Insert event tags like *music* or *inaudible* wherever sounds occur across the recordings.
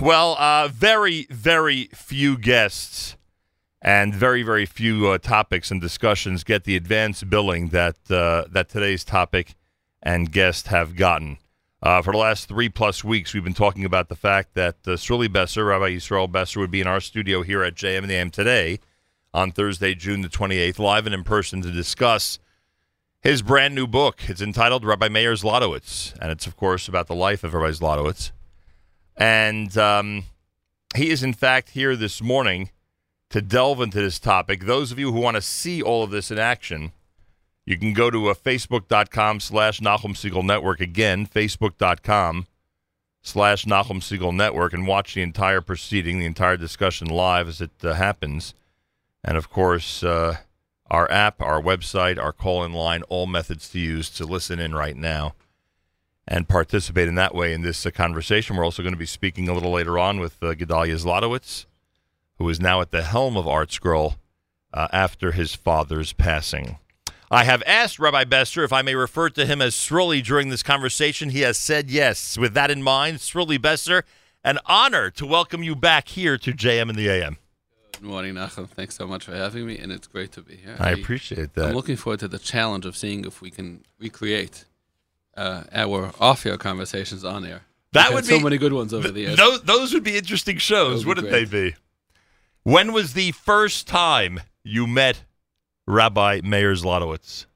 Well, uh, very, very few guests and very, very few uh, topics and discussions get the advanced billing that uh, that today's topic and guest have gotten. Uh, for the last three plus weeks, we've been talking about the fact that uh, Sruly Besser, Rabbi Yisrael Besser, would be in our studio here at JM in the AM today on Thursday, June the 28th, live and in person to discuss his brand new book. It's entitled Rabbi Meir Zlotowitz, and it's, of course, about the life of Rabbi Zlotowitz. And um, he is, in fact, here this morning to delve into this topic. Those of you who want to see all of this in action, you can go to uh, facebook.com slash Nachum Segal Network. Again, facebook.com slash Nachum Segal Network and watch the entire proceeding, the entire discussion live as it uh, happens. And, of course, uh, our app, our website, our call-in line, all methods to use to listen in right now and participate in that way in this uh, conversation. We're also going to be speaking a little later on with uh, Gedalia Zlotowitz, who is now at the helm of ArtScroll uh, after his father's passing. I have asked Rabbi Besser if I may refer to him as Sruly during this conversation. He has said yes. With that in mind, Sruly Besser, an honor to welcome you back here to JM in the AM. Good morning, Nachum. Thanks so much for having me, and it's great to be here. I, I appreciate that. I'm looking forward to the challenge of seeing if we can recreate uh, our off-air conversations on air. That would be so many good ones over the years. Those, those would be interesting shows, would wouldn't great. they be? When was the first time you met Rabbi Meir Zlotowitz?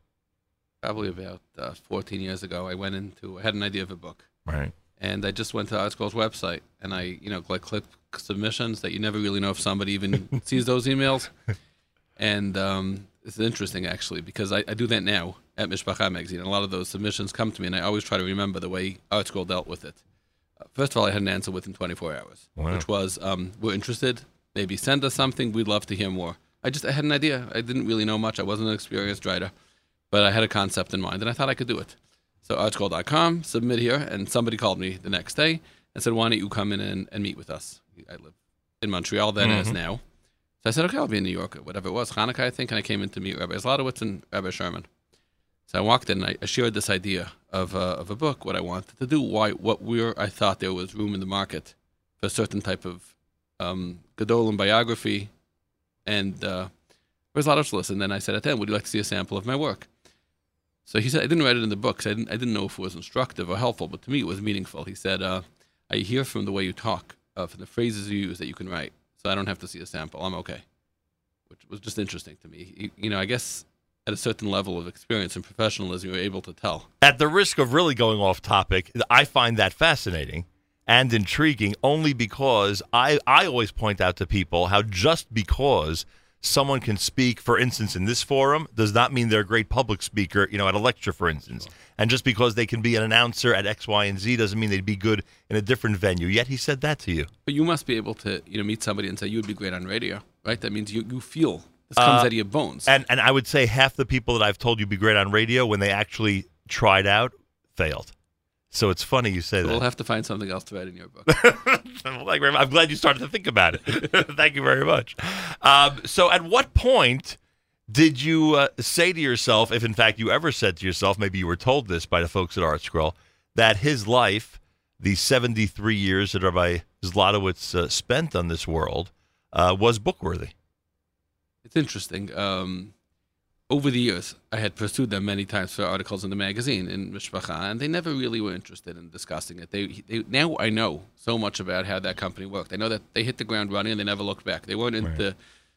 Probably about uh, 14 years ago. I went into I had an idea of a book, Right. and I just went to ArtScroll's website, and I you know like click submissions that you never really know if somebody even *laughs* sees those emails, and um, it's interesting actually because I, I do that now at Mishpacha magazine. And a lot of those submissions come to me, and I always try to remember the way ArtScroll dealt with it. Uh, first of all, I had an answer within 24 hours, Wow. which was, um, "We're interested. Maybe send us something. We'd love to hear more." I just I had an idea. I didn't really know much. I wasn't an experienced writer, but I had a concept in mind, and I thought I could do it. So artscroll.com, submit here, and somebody called me the next day and said, "Why don't you come in and, and meet with us?" I live in Montreal then as now. So I said, "Okay, I'll be in New York, or whatever it was, Hanukkah, I think." And I came in to meet Rabbi Zlotowitz and Rabbi Sherman. So I walked in, and I, shared this idea of uh, of a book, what I wanted to do, why what where I thought there was room in the market for a certain type of um, Gedolim biography, and uh, Where's Zlotowitz? And then I said at the end, would you like to see a sample of my work? So he said, I didn't write it in the book 'cause I didn't, I didn't know if it was instructive or helpful, but to me it was meaningful. He said, uh, I hear from the way you talk, uh, from the phrases you use that you can write, so I don't have to see a sample. I'm okay. Which was just interesting to me. He, you know, I guess at a certain level of experience and professionalism, you're able to tell. At the risk of really going off topic, I find that fascinating and intriguing only because I, I always point out to people how just because someone can speak, for instance, in this forum, does not mean they're a great public speaker, you know, at a lecture, for instance. And just because they can be an announcer at X, Y, and Z doesn't mean they'd be good in a different venue. Yet he said that to you. But you must be able to, you know, meet somebody and say, you would be great on radio, right? That means you, you feel this comes uh, out of your bones. And and I would say half the people that I've told you'd be great on radio when they actually tried out failed. So it's funny you say that. we'll have to find something else to write in your book. Well, *laughs* thank you very much. I'm glad you started to think about it. *laughs* thank you very much. Um, so, at what point did you uh, say to yourself, if in fact you ever said to yourself, maybe you were told this by the folks at Art Scroll, that his life, the 73 years that Rabbi Zlotowitz uh, spent on this world, uh, was bookworthy? It's interesting. Um, over the years, I had pursued them many times for articles in the magazine in Mishpacha, and they never really were interested in discussing it. They, they now I know so much about how that company worked. I know that they hit the ground running and they never looked back. They weren't into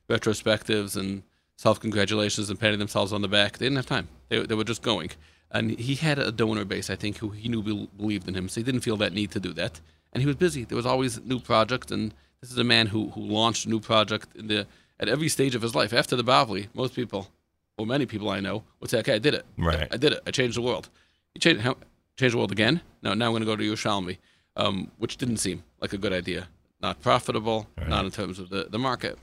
retrospectives and self congratulations and patting themselves on the back. They didn't have time. They, they were just going. And he had a donor base, I think, who he knew believed in him, so he didn't feel that need to do that. And he was busy. There was always new projects, and this is a man who who launched a new project in the at every stage of his life. After the Bavli, most people, or many people I know, would say, "Okay, I did it. Right. I did it. I changed the world." You change how, changed the world again? No, now I'm going to go to Yerushalmi, um, which didn't seem like a good idea. Not profitable, not in terms of the the market.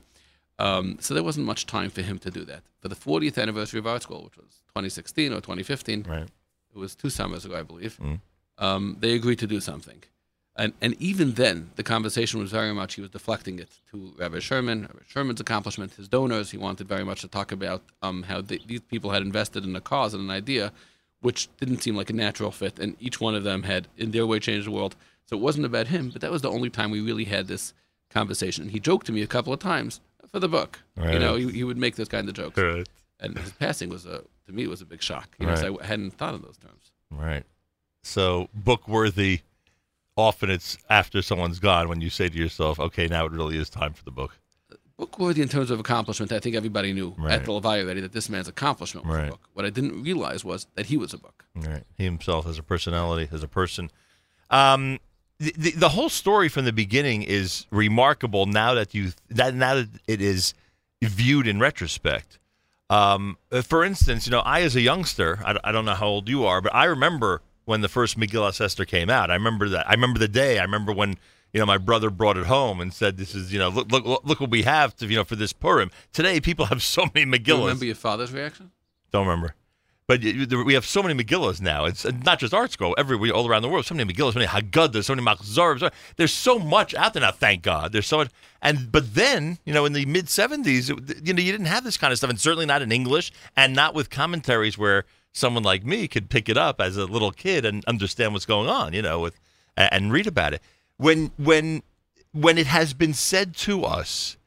Um, so there wasn't much time for him to do that. For the 40th anniversary of ArtScroll, which was 2016 or 2015, Right. it was two summers ago, I believe. Um, they agreed to do something, and and even then, the conversation was very much he was deflecting it to Rabbi Sherman, Rabbi Sherman's accomplishment, his donors. He wanted very much to talk about um, how these people had invested in a cause and an idea, which didn't seem like a natural fit, and each one of them had, in their way, changed the world. So it wasn't about him, but that was the only time we really had this conversation. And he joked to me a couple of times for the book. Right. You know, he, he would make those kind of jokes. Right. And his passing was a to me was a big shock. You know, 'cause I hadn't thought of those terms. Right. So book worthy. Often it's after someone's gone when you say to yourself, "Okay, now it really is time for the book." Book worthy in terms of accomplishment. I think everybody knew Right. at the Levi already that this man's accomplishment was Right. a book. What I didn't realize was that he was a book. Right. He himself as a personality, as a person. Um, the, the, the whole story from the beginning is remarkable now that you that now that it is viewed in retrospect. Um, for instance, you know, I as a youngster, I, I don't know how old you are, but I remember when the first Megillah Esther came out. I remember that. I remember the day. I remember when you know my brother brought it home and said, "This is you know look look look what we have to you know for this Purim." Today, people have so many Do you remember your father's reaction? Don't remember. But y- y- there- we have so many Megillas now. It's uh, not just ArtScroll. Every all around the world, so many Megillas, so many Haggadahs, so many Machzorim. so- There's so much out there now. Thank God. There's so much. And but then you know, in the mid '70s, you know, you didn't have this kind of stuff, and certainly not in English, and not with commentaries where someone like me could pick it up as a little kid and understand what's going on. You know, with and read about it. When when when it has been said to us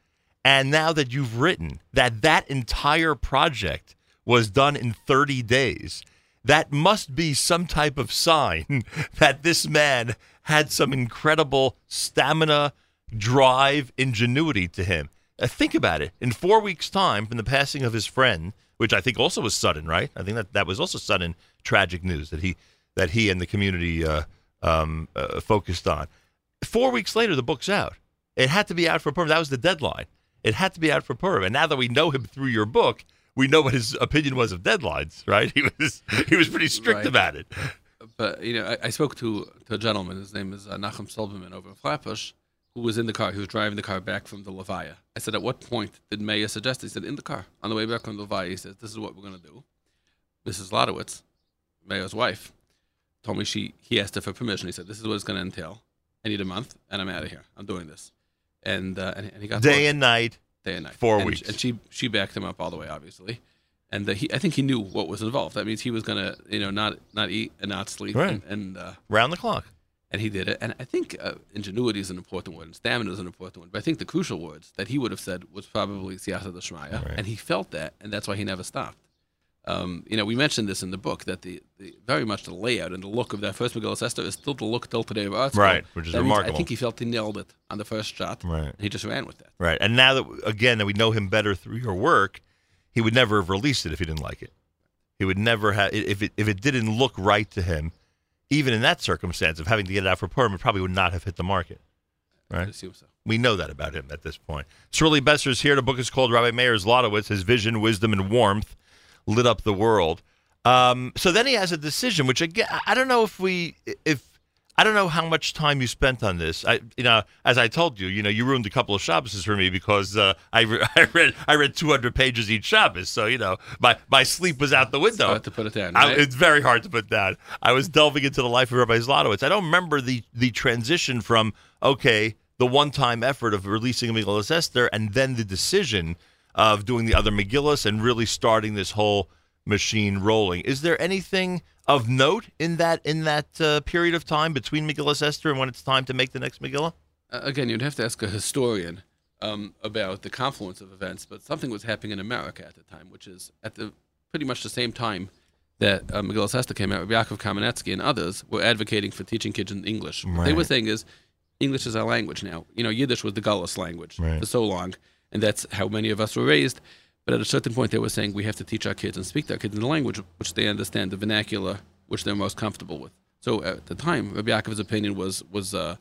and now that you've written that that entire project was done in 30 days, that must be some type of sign *laughs* that this man had some incredible stamina, drive, ingenuity to him. Uh, think about it. In four weeks' time from the passing of his friend, which I think also was sudden, right? I think that that was also sudden, tragic news that he that he and the community uh, um, uh, focused on. Four weeks later, the book's out. It had to be out for Purim. That was the deadline. It had to be out for Purim. And now that we know him through your book, we know what his opinion was of deadlines, right? *laughs* He was he was pretty strict Right. about it. But you know, I, I spoke to, to a gentleman. His name is uh, Nachum Stolberman over in Flatbush, who was in the car. He was driving the car back from the Levaya. I said, "At what point did Meir suggest?" He said, "In the car on the way back from the Levaya." He said, "This is what we're going to do." Mrs. Zlotowitz, Meir's wife, told me she he asked her for permission. He said, "This is what it's going to entail. I need a month, and I'm out of here. I'm doing this." And uh, and, and he got Day and night. day and night. Four and, weeks. and she she backed him up all the way, obviously. And uh, he, I think he knew what was involved. That means he was gonna, you know, not not eat and not sleep, Right. and and, uh, Round the clock. And he did it. And I think uh, ingenuity is an important word, and stamina is an important one. But I think the crucial words that he would have said was probably siyata d'shmaya, Right. and he felt that, and that's why he never stopped. Um, you know, we mentioned this in the book that the, the very much the layout and the look of that first Megillah Esther is still the look till today of art. Right, which is That remarkable. I think he felt he nailed it on the first shot, Right. he just ran with that. Right. And now that again that we know him better through your work, he would never have released it if he didn't like it. He would never have if it if it didn't look right to him, even in that circumstance of having to get it out for Purim, it probably would not have hit the market. Right. We know that about him at this point. Sruly Besser's here. The book is called Rabbi Meir Zlotowitz. His vision, wisdom, and warmth lit up the world. Um, so then he has a decision, which again, I don't know if we, if I don't know how much time you spent on this. I, you know, as I told you, you know, you ruined a couple of Shabbos for me because uh, I, re- *laughs* I read I read 200 pages each Shabbos. So you know, my my sleep was out the window. hard to put it down, I- it's very hard to put down. I was delving into the life of Rabbi Zlotowitz. I don't remember the the transition from okay, the one time effort of releasing Megillah Esther, and then the decision of doing the other Megillas and really starting this whole machine rolling. Is there anything of note in that in that uh, period of time between Megillah Esther and when it's time to make the next Megillah? Uh, again, you'd have to ask a historian um, about the confluence of events, but something was happening in America at the time, which is at the pretty much the same time that uh, Megillah Esther came out. Yaakov Kamenetsky and others were advocating for teaching kids in English. What they were saying is, English is our language now. You know, Yiddish was the Gullus language Right. for so long, and that's how many of us were raised. But at a certain point, they were saying we have to teach our kids and speak to our kids in the language which they understand, the vernacular which they're most comfortable with. So at the time, Rabbi Yaakov's opinion was was uh,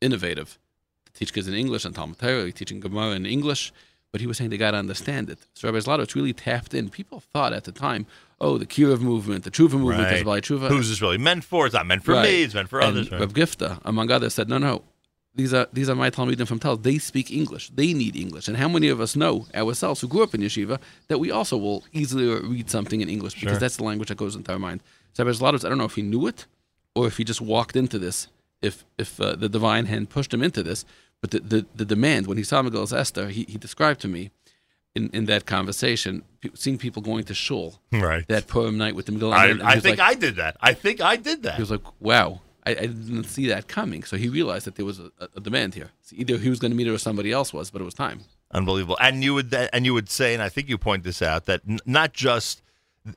innovative to teach kids in English and Talmud Torah, teaching Gemara in English. But he was saying they got to understand it. So Rabbi Zlotowitz really tapped in. People thought at the time, oh, the Kiruv movement, the Tshuva movement is by Tshuva. Who's this really meant for? It's not meant for Right. me. It's meant for and others. right? Reb Gifter, among others, said, no, no, these are these are my Talmidim from Telz. They speak English. They need English. And how many of us know ourselves who grew up in yeshiva that we also will easily read something in English because Sure. that's the language that goes into our mind. So Rabbi Zlotowitz, I don't know if he knew it or if he just walked into this, if if uh, the divine hand pushed him into this. But the, the, the demand, when he saw Megillah's Esther, he, he described to me in, in that conversation, seeing people going to shul right. that Purim night with the Megillah. I, I think like, I did that. I think I did that. he was like, "Wow, I, I didn't see that coming. So he realized that there was a, a demand here. So either he was going to meet it or somebody else was, but it was time. Unbelievable. And you would and you would say, and I think you point this out, that n- not just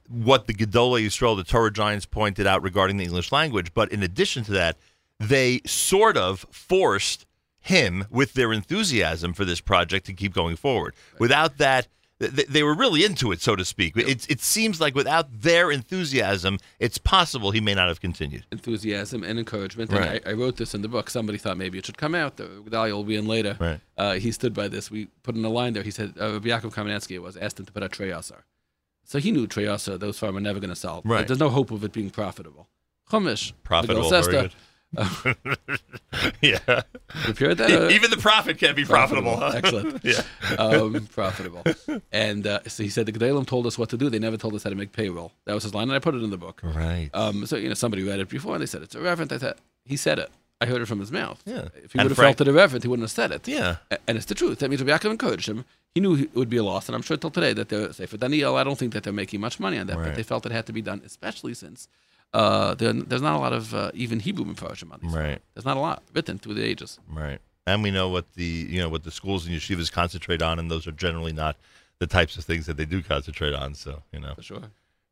what the Gedolei Yisrael, the Torah giants, pointed out regarding the English language, but in addition to that, they sort of forced him with their enthusiasm for this project to keep going forward. Without that, th- they were really into it, so to speak. It, it seems like without their enthusiasm, it's possible he may not have continued. Enthusiasm and encouragement. Right. And I, I wrote this in the book. Somebody thought maybe it should come out. Gedalia will be in later. Right. Uh, he stood by this. We put in a line there. He said, uh, Yaakov Kamenetsky was asked him to put out Trei Asar. So he knew Trei Asar, those farm are never going to sell. Right. There's no hope of it being profitable. Chumash. Profitable, very Sesta, *laughs* yeah. That? Uh, Even the profit can't be profitable. huh? Excellent. *laughs* Yeah. um, profitable. And uh, so he said the Gedolim told us what to do. They never told us how to make payroll. That was his line, and I put it in the book. Right. Um, so you know, somebody read it before, and they said it's irreverent. I thought he said it. I heard it from his mouth. Yeah. If he would have felt it irreverent, he wouldn't have said it. yeah. A- And it's the truth. That means Rabbi Yaakov encouraged him. He knew it would be a loss, and I'm sure till today that they're say for Daniel, I don't think that they're making much money on that, Right. but they felt it had to be done, especially since uh, there, there's not a lot of uh, even Hebrew Mepharshim on these. Right. There's not a lot written through the ages. Right. And we know what the you know what the schools and yeshivas concentrate on, and those are generally not the types of things that they do concentrate on. So you know, For sure.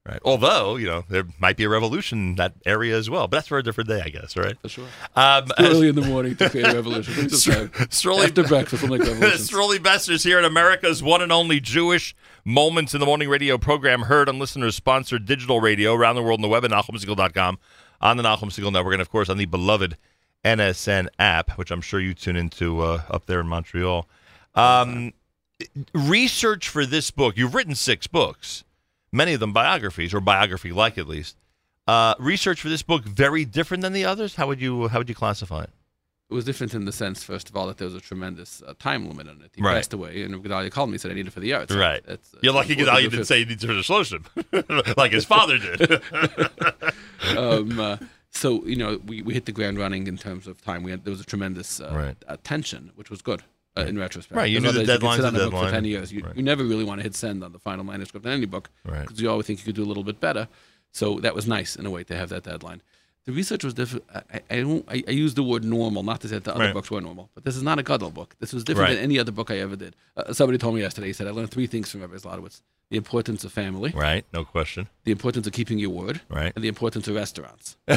right. Although you know there might be a revolution in that area as well, but that's for a different day, I guess. Right. For sure. Um, early in the morning to create a revolution. Have- Sruly, After breakfast, revolutions. Sruly Besser's here at America's one and only Jewish Moments in the Morning radio program, heard on listeners sponsored digital radio around the world on the web at NachumSegal.com, on the Nachum Segal Network, and of course on the beloved NSN app, which I'm sure you tune into uh, up there in Montreal. Um, research for this book, you've written six books, many of them biographies or biography like at least. Uh, research for this book very different than the others. How would you how would you classify it? It was different in the sense, first of all, that there was a tremendous uh, time limit on it. He Right. passed away, and Gedalia called me and said, I need it for the arts. Right. That's, uh, You're lucky Gedalia didn't it say he needs to finish Shloshim, *laughs* like his father did. *laughs* um, uh, so, you know, we, we hit the ground running in terms of time. We had, there was a tremendous uh, Right. uh, tension, which was good uh, in retrospect. Right, you There's knew the others deadline's sit on a a book deadline. For 10 years. You, Right. you never really want to hit send on the final manuscript in any book Right. because you always think you could do a little bit better. So that was nice in a way to have that deadline. The research was different. I, I, don't, I, I use the word normal, not to say that the other Right. books were normal, but this is not a Gadol book. This was different Right. than any other book I ever did. Uh, somebody told me yesterday, he said, I learned three things from Rabbi Zlotowitz. The importance of family, right, no question. the importance of keeping your word, Right. and the importance of restaurants. *laughs*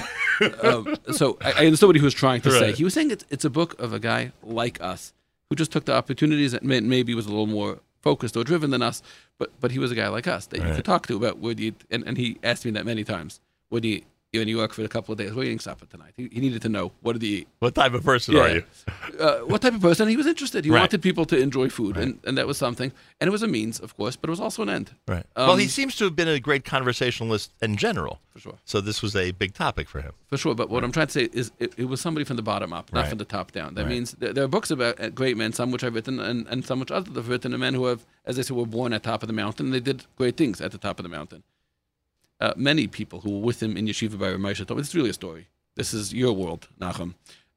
um, so I, I understood what he was trying to say. He was saying it's, it's a book of a guy like us who just took the opportunities and may, maybe was a little more focused or driven than us, but but he was a guy like us that you could talk to about where do you and, and he asked me that many times. Where do you in New York for a couple of days? Where are you eating supper tonight? He, he needed to know what did he eat. What type of person are you? Uh, what type of person? He was interested. He Right. wanted people to enjoy food, and, and that was something. And it was a means, of course, but it was also an end. Right. Um, well, he seems to have been a great conversationalist in general. For sure. So this was a big topic for him. For sure, but what I'm trying to say is it, it was somebody from the bottom up, not Right. from the top down. That Right. means there, there are books about uh, great men, some which I've written, and, and some which others have written, and men who have, as I said, were born at the top of the mountain. and They did great things at the top of the mountain. Uh, many people who were with him in Yeshiva by Rav Moshe told me, this is really a story. This is your world, Nachum.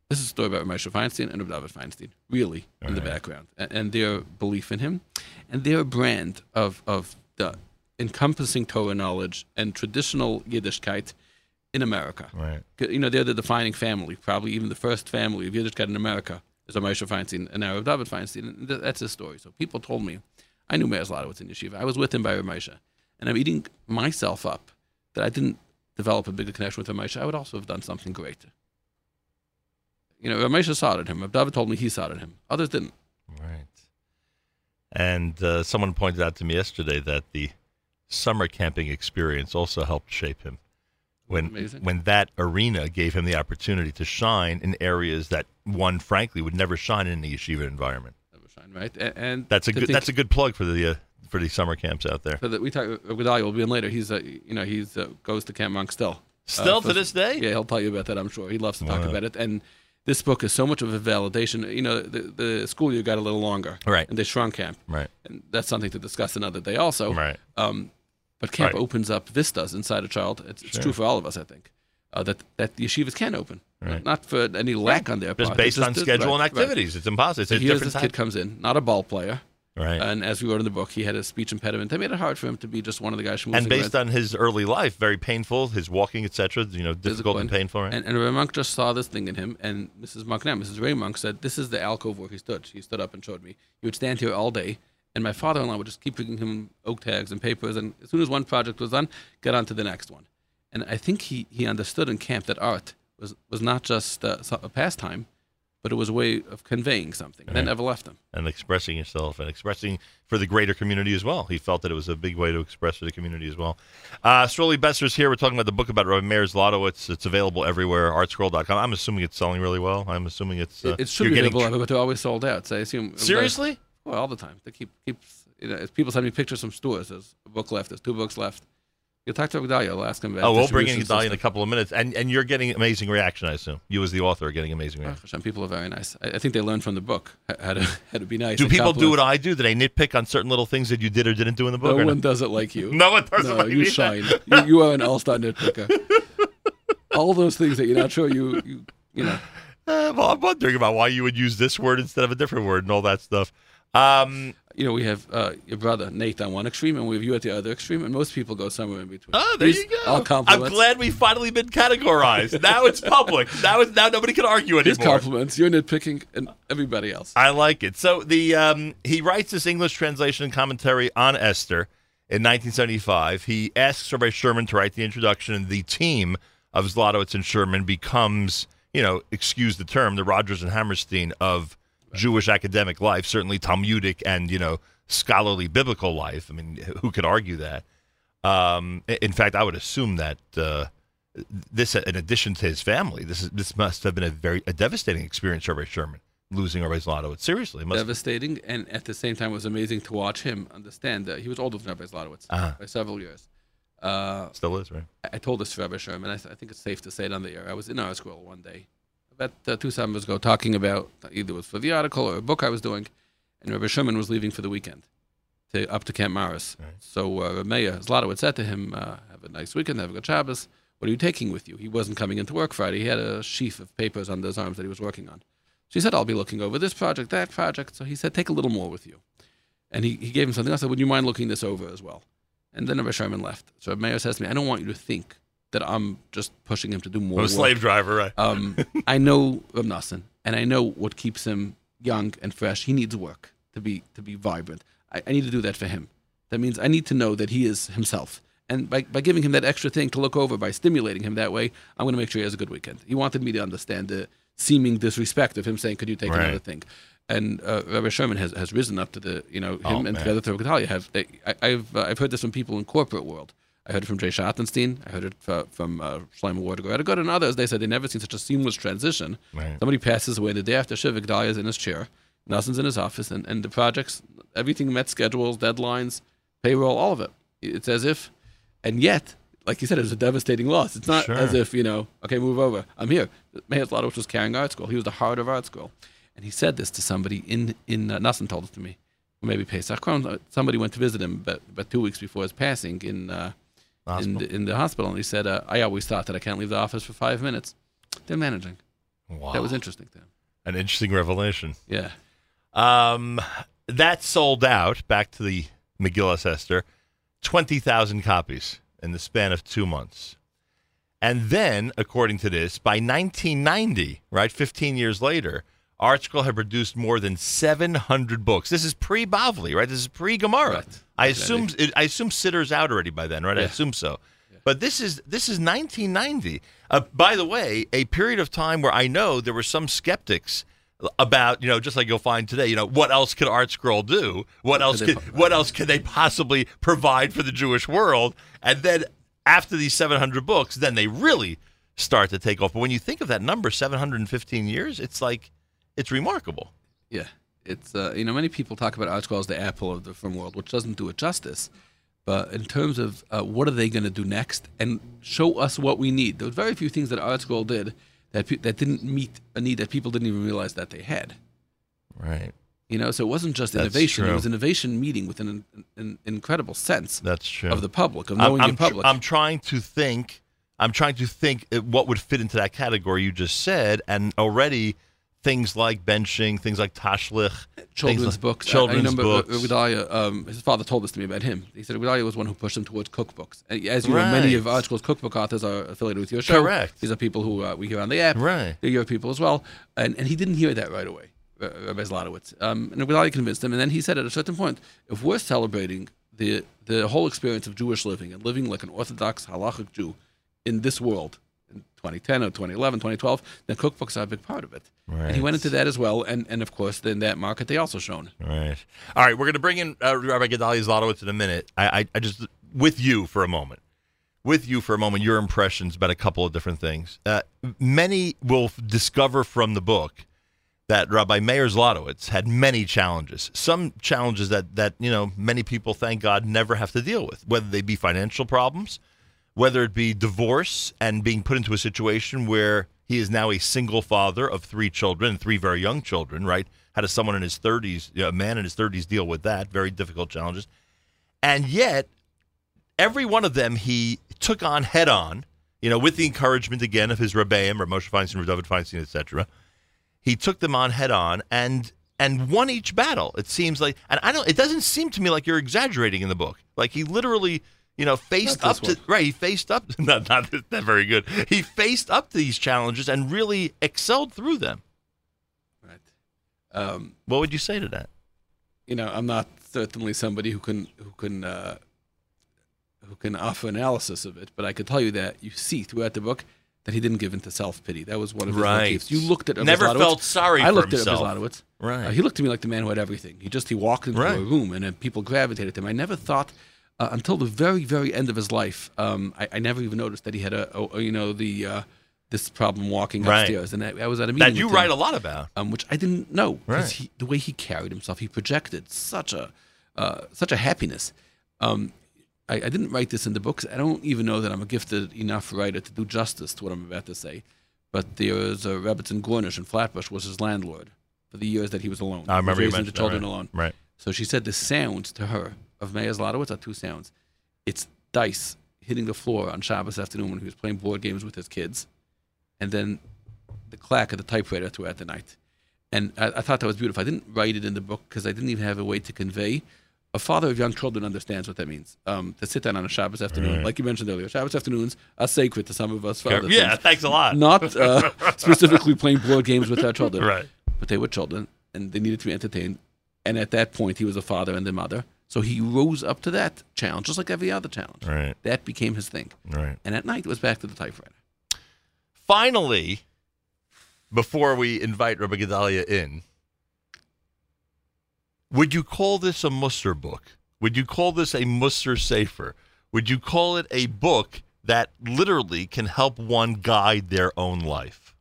This is a story about Rav Moshe Feinstein and David Feinstein, really, in the background, and, and their belief in him, and their brand of, of the encompassing Torah knowledge and traditional Yiddishkeit in America. Right. You know, they're the defining family, probably even the first family of Yiddishkeit in America is a Moshe Feinstein and Arab David Feinstein. And th- that's his story. So people told me, I knew Meir Zlotowitz in Yeshiva. I was with him by Rav Moshe. And I'm eating myself up that I didn't develop a bigger connection with Rav Moshe. I would also have done something great. You know, Rav Moshe sodded him. Rav David told me he sodded him. Others didn't. Right. And uh, someone pointed out to me yesterday that the summer camping experience also helped shape him. When Amazing. when that arena gave him the opportunity to shine in areas that one frankly would never shine in the yeshiva environment. Was fine, right? A- And That's a good think- that's a good plug for the uh, the summer camps out there. So that we talk with Gedalia will be in later. He's uh, you know he's uh, goes to Camp Munk still. Still Uh, to this day? Yeah, he'll tell you about that. I'm sure he loves to talk Wow. about it. And this book is so much of a validation. You know, the, the school year got a little longer, Right. And they shrunk camp, Right. and that's something to discuss another day also. Right. Um, but camp Right. opens up vistas inside a child. It's, it's true for all of us, I think. Uh, that that the yeshivas can open, Right. not for any lack on their Just based It's on just- schedule right, and activities. It's impossible. It's So a here's different this kid comes in, not a ball player, Right. And as we wrote in the book, he had a speech impediment that made it hard for him to be just one of the guys who and based on his early life, very painful, his walking, etc. You know, difficult and painful. Right? And, and Rabbi Munk just saw this thing in him, and Mrs. Munk now, Mrs. Ray Munk said, "This is the alcove where he stood." She stood up and showed me. He would stand here all day, and my father-in-law would just keep bringing him oak tags and papers, and as soon as one project was done, get on to the next one. And I think he he understood in camp that art was was not just uh, a pastime, but it was a way of conveying something. Right. That never left him. And expressing yourself and expressing for the greater community as well. He felt that it was a big way to express for the community as well. Uh, Sruly Besser's here. We're talking about the book about Rabbi Meir Zlotowitz. It's available everywhere, artscroll.com. I'm assuming it's selling really well. I'm assuming it's. Uh, it, should be available, getting... but they're always sold out. So I assume. Seriously? well, all the time. They keep, keep you know, people send me pictures from stores. There's a book left, there's two books left. You'll talk to Gedalia. I'll ask him about. Oh, we'll bring in Gedalia in a couple of minutes, and and you're getting amazing reaction. I assume you, as the author, are getting amazing reaction. Oh, people are very nice. I, I, think they learned from the book how to *laughs* how to be nice. Do people do what I do? Do they nitpick on certain little things that you did or didn't do in the book? No one does it like you. *laughs* no one does no, it like you. You shine. *laughs* you, you, are an all-star nitpicker. All those things that you're not sure you you you know. Uh, well, I'm wondering about why you would use this word instead of a different word and all that stuff. Um, you know, we have uh, your brother Nate on one extreme, and we have you at the other extreme, and most people go somewhere in between. Oh, there you go. I'm glad we've finally been categorized. now it's public. now it's now nobody can argue anymore. His compliments. You're nitpicking, and everybody else. I like it. So the um, he writes this English translation and commentary on Esther in 1975. He asks Rabbi Sherman to write the introduction, and the team of Zlotowitz and Sherman becomes, you know, excuse the term, the Rodgers and Hammerstein of Jewish academic life, certainly Talmudic and you know scholarly biblical life. I mean, who could argue that? Um, in fact, I would assume that uh, this, in addition to his family, this is this must have been a very a devastating experience for Rabbi Sherman losing Rabbi Zlotowitz. Seriously, devastating, and at the same time, it was amazing to watch him understand that he was older than Rabbi Zlotowitz uh-huh. by several years. Uh, Still is, right? I, I told this to Rabbi Sherman. I, th- I, think it's safe to say it on the air. I was in our school one day about uh, two summers ago talking about either it was for the article or a book I was doing, and Rabbi Sherman was leaving for the weekend to up to Camp Maris. Right. So uh, Meir Zlotowitz said to him, uh, "Have a nice weekend, have a good Shabbos. What are you taking with you?" He wasn't coming into work Friday. He had a sheaf of papers under his arms that he was working on. She said, "I'll be looking over this project, that project." So he said, "Take a little more with you," and he, he gave him something else. I said, "Would you mind looking this over as well?" And then Rabbi Sherman left. So Meir says to me, "I don't want you to think that I'm just pushing him to do more. I'm a slave driver, right? um, *laughs* I know Nosson, and I know what keeps him young and fresh. He needs work to be to be vibrant. I, I need to do that for him. That means I need to know that he is himself. And by, by giving him that extra thing to look over, by stimulating him that way, I'm going to make sure he has a good weekend. He wanted me to understand the seeming disrespect of him saying, "Could you take right. another thing?" And uh, Rabbi Sherman has, has risen up to the you know him oh, and together with Gedalia have. They, I, have uh, I've heard this from people in corporate world I heard it from Jay Schottenstein. I heard it from uh, Shlomo Watergard and others. They said they never seen such a seamless transition. Right. Somebody passes away the day after Shivik, is in his chair, Nosson's in his office, and, and the projects, everything met schedules, deadlines, payroll, all of it. It's as if, and yet, like you said, it was a devastating loss. It's not sure. as if, you know, okay, move over. I'm here. Meir Zlotowitz was carrying ArtScroll. He was the heart of ArtScroll. And he said this to somebody in, in uh, told it to me, maybe Pesach Krohn. Somebody went to visit him about, about two weeks before his passing in, uh, in the, in the hospital, and he said, uh, "I always thought that I can't leave the office for five minutes." They're managing. Wow, that was interesting to him. An interesting revelation. Yeah. Um, that sold out. Back to the Megillah Esther, twenty thousand copies in the span of two months. And then, according to this, by 1990, right, 15 years later, ArtScroll had produced more than 700 books. This is pre Bavli, right? This is pre Gemara. Right. I assume it, I assume Sidur's out already by then, right? Yeah. I assume so. Yeah. But this is this is 1990. Uh, by the way, a period of time where I know there were some skeptics about you know just like you'll find today you know what else could art scroll do what else could what else could they possibly provide for the jewish world and then after these 700 books then they really start to take off but when you think of that number 715 years it's like it's remarkable. Yeah, it's uh, you know many people talk about ArtScroll as the apple of the film world, which doesn't do it justice. But in terms of uh, what are they going to do next, and show us what we need, there were very few things that ArtScroll did that pe- that didn't meet a need that people didn't even realize that they had. Right. You know, so it wasn't just That's innovation; true. it was innovation meeting with an, an, incredible sense. That's true. Of the public, of knowing I'm, I'm the public. Tr- I'm trying to think. I'm trying to think what would fit into that category you just said, and already things like benching, things like tashlich, children's like- books. I- children's I, remember books. uh, Gedalia, um, his father told this to me about him. He said Gedalia was one who pushed him towards cookbooks. And as you know, many of Right. School's cookbook authors are affiliated with your show. Correct. These are people who uh, we hear on the app. Right. They're your people as well. And, and he didn't hear that right away, uh, Rabbi Zlotowitz. Um, and Gedalia convinced him. And then he said at a certain point, if we're celebrating the, the whole experience of Jewish living and living like an Orthodox halachic Jew in this world, 2010 or 2011, 2012, then cookbooks are a big part of it. And he went into that as well. And, and of course, then that market they also shown. Right. All right. We're going to bring in uh, Rabbi Gedalia Zlotowitz in a minute. I, I, I just, with you for a moment, with you for a moment, your impressions about a couple of different things. Uh, many will f- discover from the book that Rabbi Meir Zlotowitz had many challenges. Some challenges that, that, you know, many people, thank God, never have to deal with, whether they be financial problems, whether it be divorce and being put into a situation where he is now a single father of three children three very young children, right? How does someone in his 30s, a man in his 30s, deal with that? Very difficult challenges. And yet, every one of them he took on head on, you know, with the encouragement again of his Rebbeim, or Moshe Feinstein, David Feinstein, etc. He took them on head on and and won each battle. It seems like, and I don't. It doesn't seem to me like you're exaggerating in the book. Like he literally, you know, faced up this to *laughs* right. He faced up. *laughs* Not not *laughs* not very good. He faced up to these challenges and really excelled through them. Right. Um, What would you say to that? you know, I'm not certainly somebody who can who can uh, who can offer analysis of it, but I could tell you that you see throughout the book that he didn't give into self pity. That was one of his Right. motifs. You looked at Rabbi Never felt sorry I looked himself. at Zlotowitz. Right. Uh, he looked to me like the man who had everything. He just he walked into Right. a room and then people gravitated to him. I never thought uh, until the very very end of his life. Um, I, I never even noticed that he had a, a, you know the uh, this problem walking Right. upstairs. And I, I was at a meeting that you with him write a lot about. um, which I didn't know. 'cause Right. He, the way he carried himself, he projected such a uh, such a happiness. Um, I, I didn't write this in the books. I don't even know that I'm a gifted enough writer to do justice to what I'm about to say. But there was a Rebbitzin Gornish in Flatbush was his landlord for the years that he was alone. I remember he was raising the that, children right. alone. Right. So she said the sounds to her of Meir Zlotowitz are two sounds. It's dice hitting the floor on Shabbos afternoon when he was playing board games with his kids, and then the clack of the typewriter throughout the night. And I, I thought that was beautiful. I didn't write it in the book because I didn't even have a way to convey. A father of young children understands what that means. Um, to sit down on a Shabbos afternoon, Right. like you mentioned earlier, Shabbos afternoons are sacred to some of us. Yeah, thanks a lot. Not uh, *laughs* specifically playing board games with our children Right. but they were children and they needed to be entertained. And at that point, he was a father and a mother. So he rose up to that challenge, just like every other challenge. Right. That became his thing. Right. And at night, it was back to the typewriter. Finally, before we invite Rabbi Gedalia in, would you call this a mussar book? Would you call this a mussar Sefer? Would you call it a book that literally can help one guide their own life?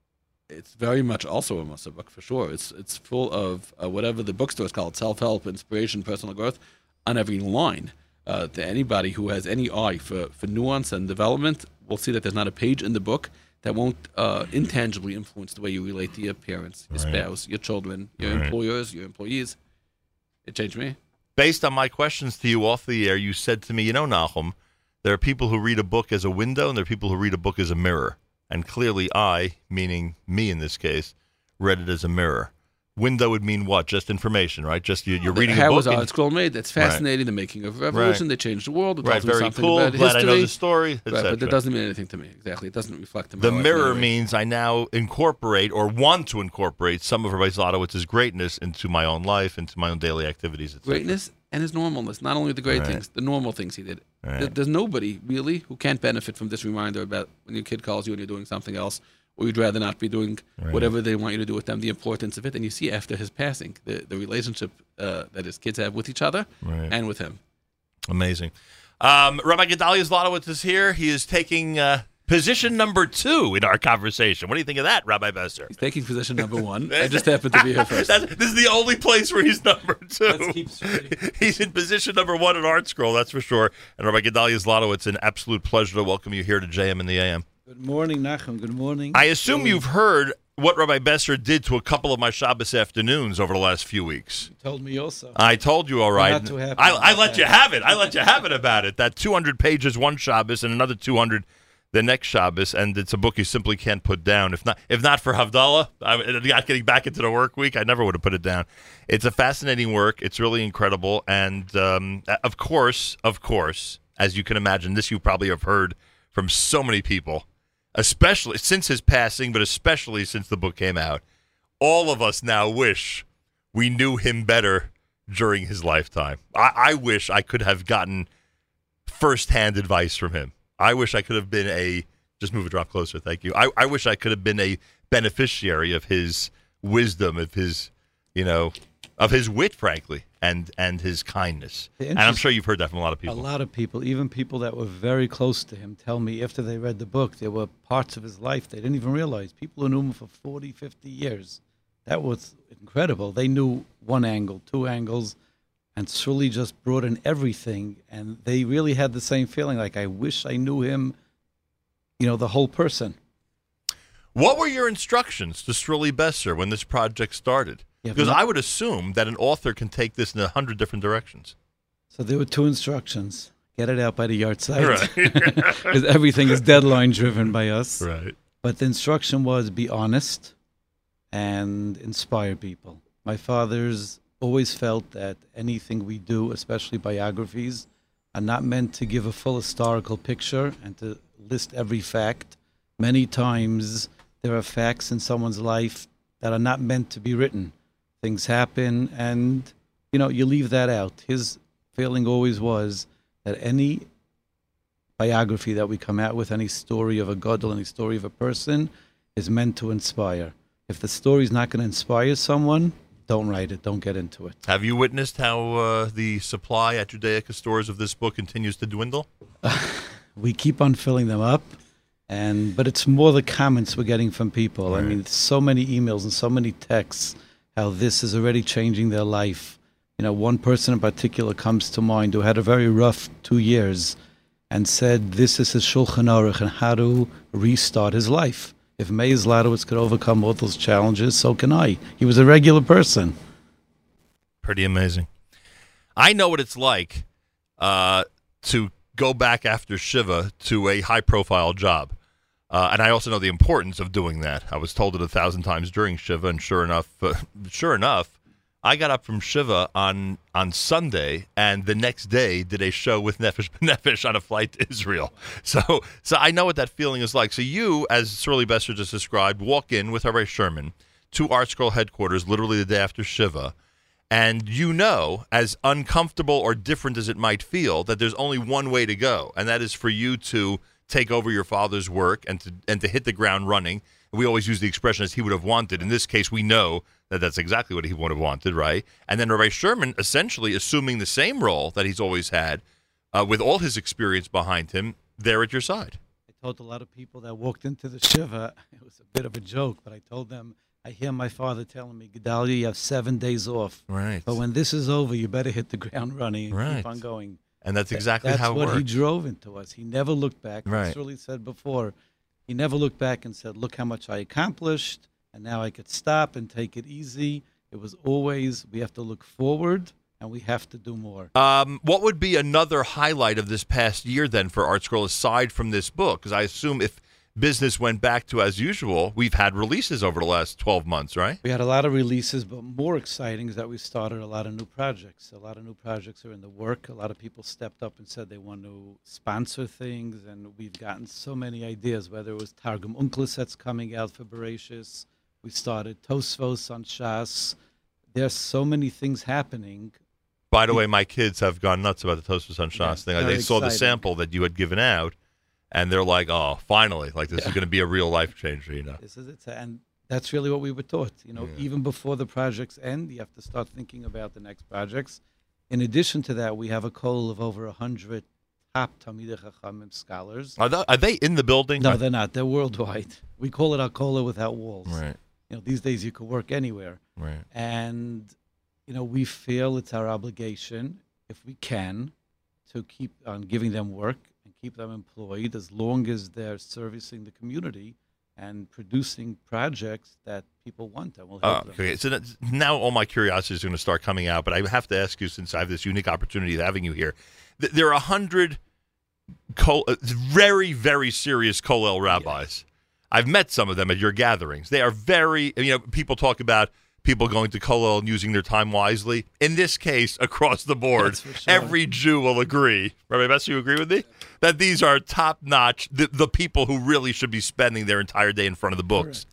It's very much also a mussar book for sure. It's it's full of uh, whatever the bookstore is called self help, inspiration, personal growth on every line. Uh, to anybody who has any eye for, for nuance and development, will see that there's not a page in the book that won't uh, intangibly influence the way you relate to your parents, your Right. spouse, your children, your Right. employers, your employees. It changed me. Based on my questions to you off the air, you said to me, you know, Nachum, there are people who read a book as a window and there are people who read a book as a mirror. And clearly, I, meaning me in this case, read it as a mirror. Window would mean what? Just information, right? Just you, you're reading How a book. was and- Art Scroll made? That's fascinating. The making of revolution. They changed the world. It right, very cool. about Glad I know the story, Right, but that doesn't mean anything to me. Exactly. It doesn't reflect The mirror means I now incorporate or want to incorporate some of Rabbi Zlotowitz's greatness into my own life, into my own daily activities, greatness and his normalness. Not only the great Right. things, the normal things he did. Right. There's nobody really who can't benefit from this reminder about when your kid calls you and you're doing something else, or you'd rather not be doing Right. whatever they want you to do with them. The importance of it, and you see after his passing the the relationship uh, that his kids have with each other Right. and with him. Amazing. Um, Rabbi Gedalia Zlotowitz is here. He is taking uh, position number two in our conversation. What do you think of that, Rabbi Besser? He's taking position number one. *laughs* I just happened to be here first. This is the only place where he's number two. Let's keep straight. *laughs* he's in position number one in Art Scroll, that's for sure. And Rabbi Gedalia Zlotowitz, an absolute pleasure to welcome you here to JM in the AM. Good morning, Nachum. Good morning. I assume you've heard what Rabbi Besser did to a couple of my Shabbos afternoons over the last few weeks. You told me also. I told you, all right. not too happy I, I let that. you have it. I let you have it about it. That 200 pages one Shabbos and another 200 the next Shabbos, and it's a book you simply can't put down. If not, if not for Havdalah, I'm not getting back into the work week. I never would have put it down. It's a fascinating work. It's really incredible, and um, of course, of course, as you can imagine, this you probably have heard from so many people, especially since his passing, but especially since the book came out. All of us now wish we knew him better during his lifetime. I, I wish I could have gotten firsthand advice from him. I wish I could have been a just move a drop closer. Thank you. I, I wish I could have been a beneficiary of his wisdom, of his, you know, of his wit, frankly, and and his kindness. And I'm sure you've heard that from a lot of people. A lot of people, even people that were very close to him, tell me after they read the book, there were parts of his life they didn't even realize. People who knew him for 40, 50 years. That was incredible. They knew one angle, two angles, and Sruly just brought in everything. And they really had the same feeling like, I wish I knew him, you know, the whole person. What were your instructions to Sruly Besser when this project started? Yeah, because I would assume that an author can take this in a hundred different directions. So there were two instructions. Get it out by the yard. Right. *laughs* Because everything is deadline driven by us. Right. But the instruction was be honest and inspire people. My father's always felt that anything we do, especially biographies, are not meant to give a full historical picture and to list every fact. Many times there are facts in someone's life that are not meant to be written. Things happen and you know, you leave that out. His feeling always was that any biography that we come out with, any story of a gadol, any story of a person, is meant to inspire. If the story's not going to inspire someone, don't write it. Don't get into it. Have you witnessed how uh, the supply at Judaica stores of this book continues to dwindle? *laughs* We keep on filling them up, and but it's more the comments we're getting from people. I mean, so many emails and so many texts how this is already changing their life. You know, one person in particular comes to mind who had a very rough two years, and said this is his Shulchan Aruch and how to restart his life. If Meir Zlotowitz could overcome all those challenges, so can I. He was a regular person. Pretty amazing. I know what it's like uh, to go back after Shiva to a high profile job. Uh, and I also know the importance of doing that. I was told it a thousand times during Shiva, and sure enough, uh, *laughs* sure enough, I got up from Shiva on on Sunday, and the next day did a show with *laughs* Nefesh B'Nefesh on a flight to Israel. *laughs* So, so I know what that feeling is like. So you, as Sruly Besser just described, walk in with Rabbi Sherman to Art Scroll headquarters, literally the day after Shiva, and you know, as uncomfortable or different as it might feel, that there's only one way to go, and that is for you to take over your father's work and to and to hit the ground running. We always use the expression as he would have wanted. In this case, we know that that's exactly what he would have wanted, right? And then Rabbi Sherman essentially assuming the same role that he's always had, uh, with all his experience behind him, there at your side. I told a lot of people that walked into the Shiva, *laughs* it was a bit of a joke, but I told them, I hear my father telling me, Gedalia, you have seven days off. Right. But when this is over, you better hit the ground running and Right. keep on going. And that's exactly That's how it what he drove into us. He never looked back. Right. As Sruly said before, he never looked back and said, look how much I accomplished, and now I could stop and take it easy. It was always, we have to look forward, and we have to do more. Um, what would be another highlight of this past year then for Art Scroll aside from this book? Because I assume if business went back to as usual, we've had releases over the last 12 months, right? We had a lot of releases, but more exciting is that we started a lot of new projects. A lot of new projects are in the work. A lot of people stepped up and said they want to sponsor things, and we've gotten so many ideas. Whether it was Targum Onkelos that's coming out for Bereshis, we started Tosfos on Shas. There's so many things happening. By the way, my kids have gone nuts about the Toast on Shas Yeah, thing. They saw the sample that you had given out, and they're like, "Oh, finally! Like this is going to be a real life changer," you know? This is it, and that's really what we were taught. You know, Yeah. even before the projects end, you have to start thinking about the next projects. In addition to that, we have a call of over a hundred top Talmidei Chachamim scholars. Are they, are they in the building? No, they're not. They're worldwide. We call it a Kollel without walls. right, You know, these days you could work anywhere, right. and you know we feel it's our obligation, if we can, to keep on giving them work keep them employed as long as they're servicing the community and producing projects that people want and will help Uh, them. okay, so that, now all my curiosity is going to start coming out, but I have to ask you since I have this unique opportunity of having you here. Th- there are a hundred kol- uh, very, very serious Kollel rabbis. I've met some of them at your gatherings. They are very, you know, people talk about people going to Kollel and using their time wisely. In this case, across the board, sure. every Jew will agree. Rabbi Best, you agree with me? That these are top notch, the, the people who really should be spending their entire day in front of the books.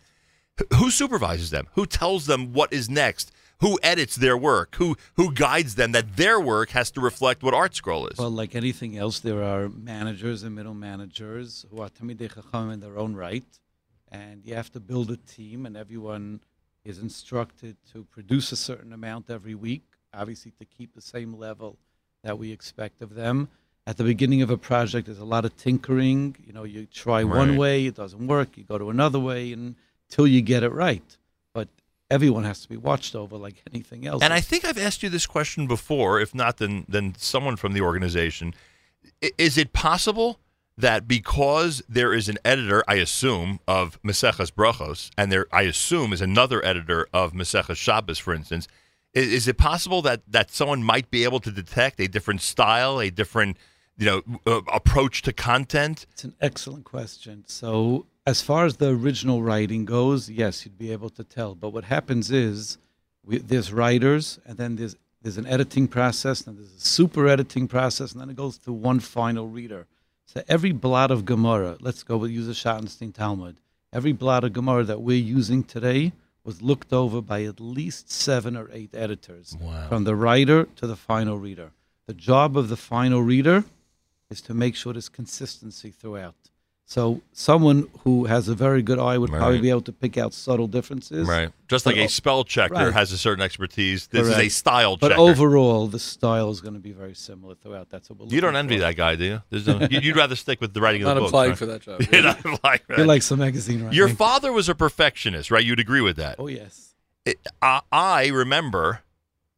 Wh- Who supervises them? Who tells them what is next? Who edits their work? Who who guides them that their work has to reflect what Art Scroll is? Well, like anything else, there are managers and middle managers who are Talmidei Chacham in their own right, and you have to build a team, and everyone is instructed to produce a certain amount every week, obviously to keep the same level that we expect of them. At the beginning of a project, there's a lot of tinkering. You know, you try one way, it doesn't work. You go to another way until you get it right. But everyone has to be watched over like *laughs* anything else. And I think I've asked you this question before, if not, then then someone from the organization. Is it possible that because there is an editor, I assume, of Maseches Brachos, and there, I assume, is another editor of Maseches Shabbos, for instance, i- is, it possible that that someone might be able to detect a different style, a different, you know, uh, approach to content? It's an excellent question. So, as far as the original writing goes, yes, you'd be able to tell. But what happens is we, there's writers, and then there's there's an editing process, and there's a super editing process, and then it goes to one final reader. So every blot of Gemara, let's go with use a Schottenstein Talmud. Every blot of Gemara that we're using today was looked over by at least seven or eight editors, Wow. from the writer to the final reader. The job of the final reader is to make sure there's consistency throughout. So someone who has a very good eye would probably be able to pick out subtle differences. Right. Just like But a o- spell checker right. has a certain expertise, this is a Correct. style But checker. overall, the style is going to be very similar throughout. That's what we're you don't envy for. that guy, do you? There's no, you- you'd rather stick with the writing of the books. applying right? for that job. *laughs* You're not applying for He that. likes the magazine, right? Your father was a perfectionist, right? You'd agree with that. oh yes. It, I, I remember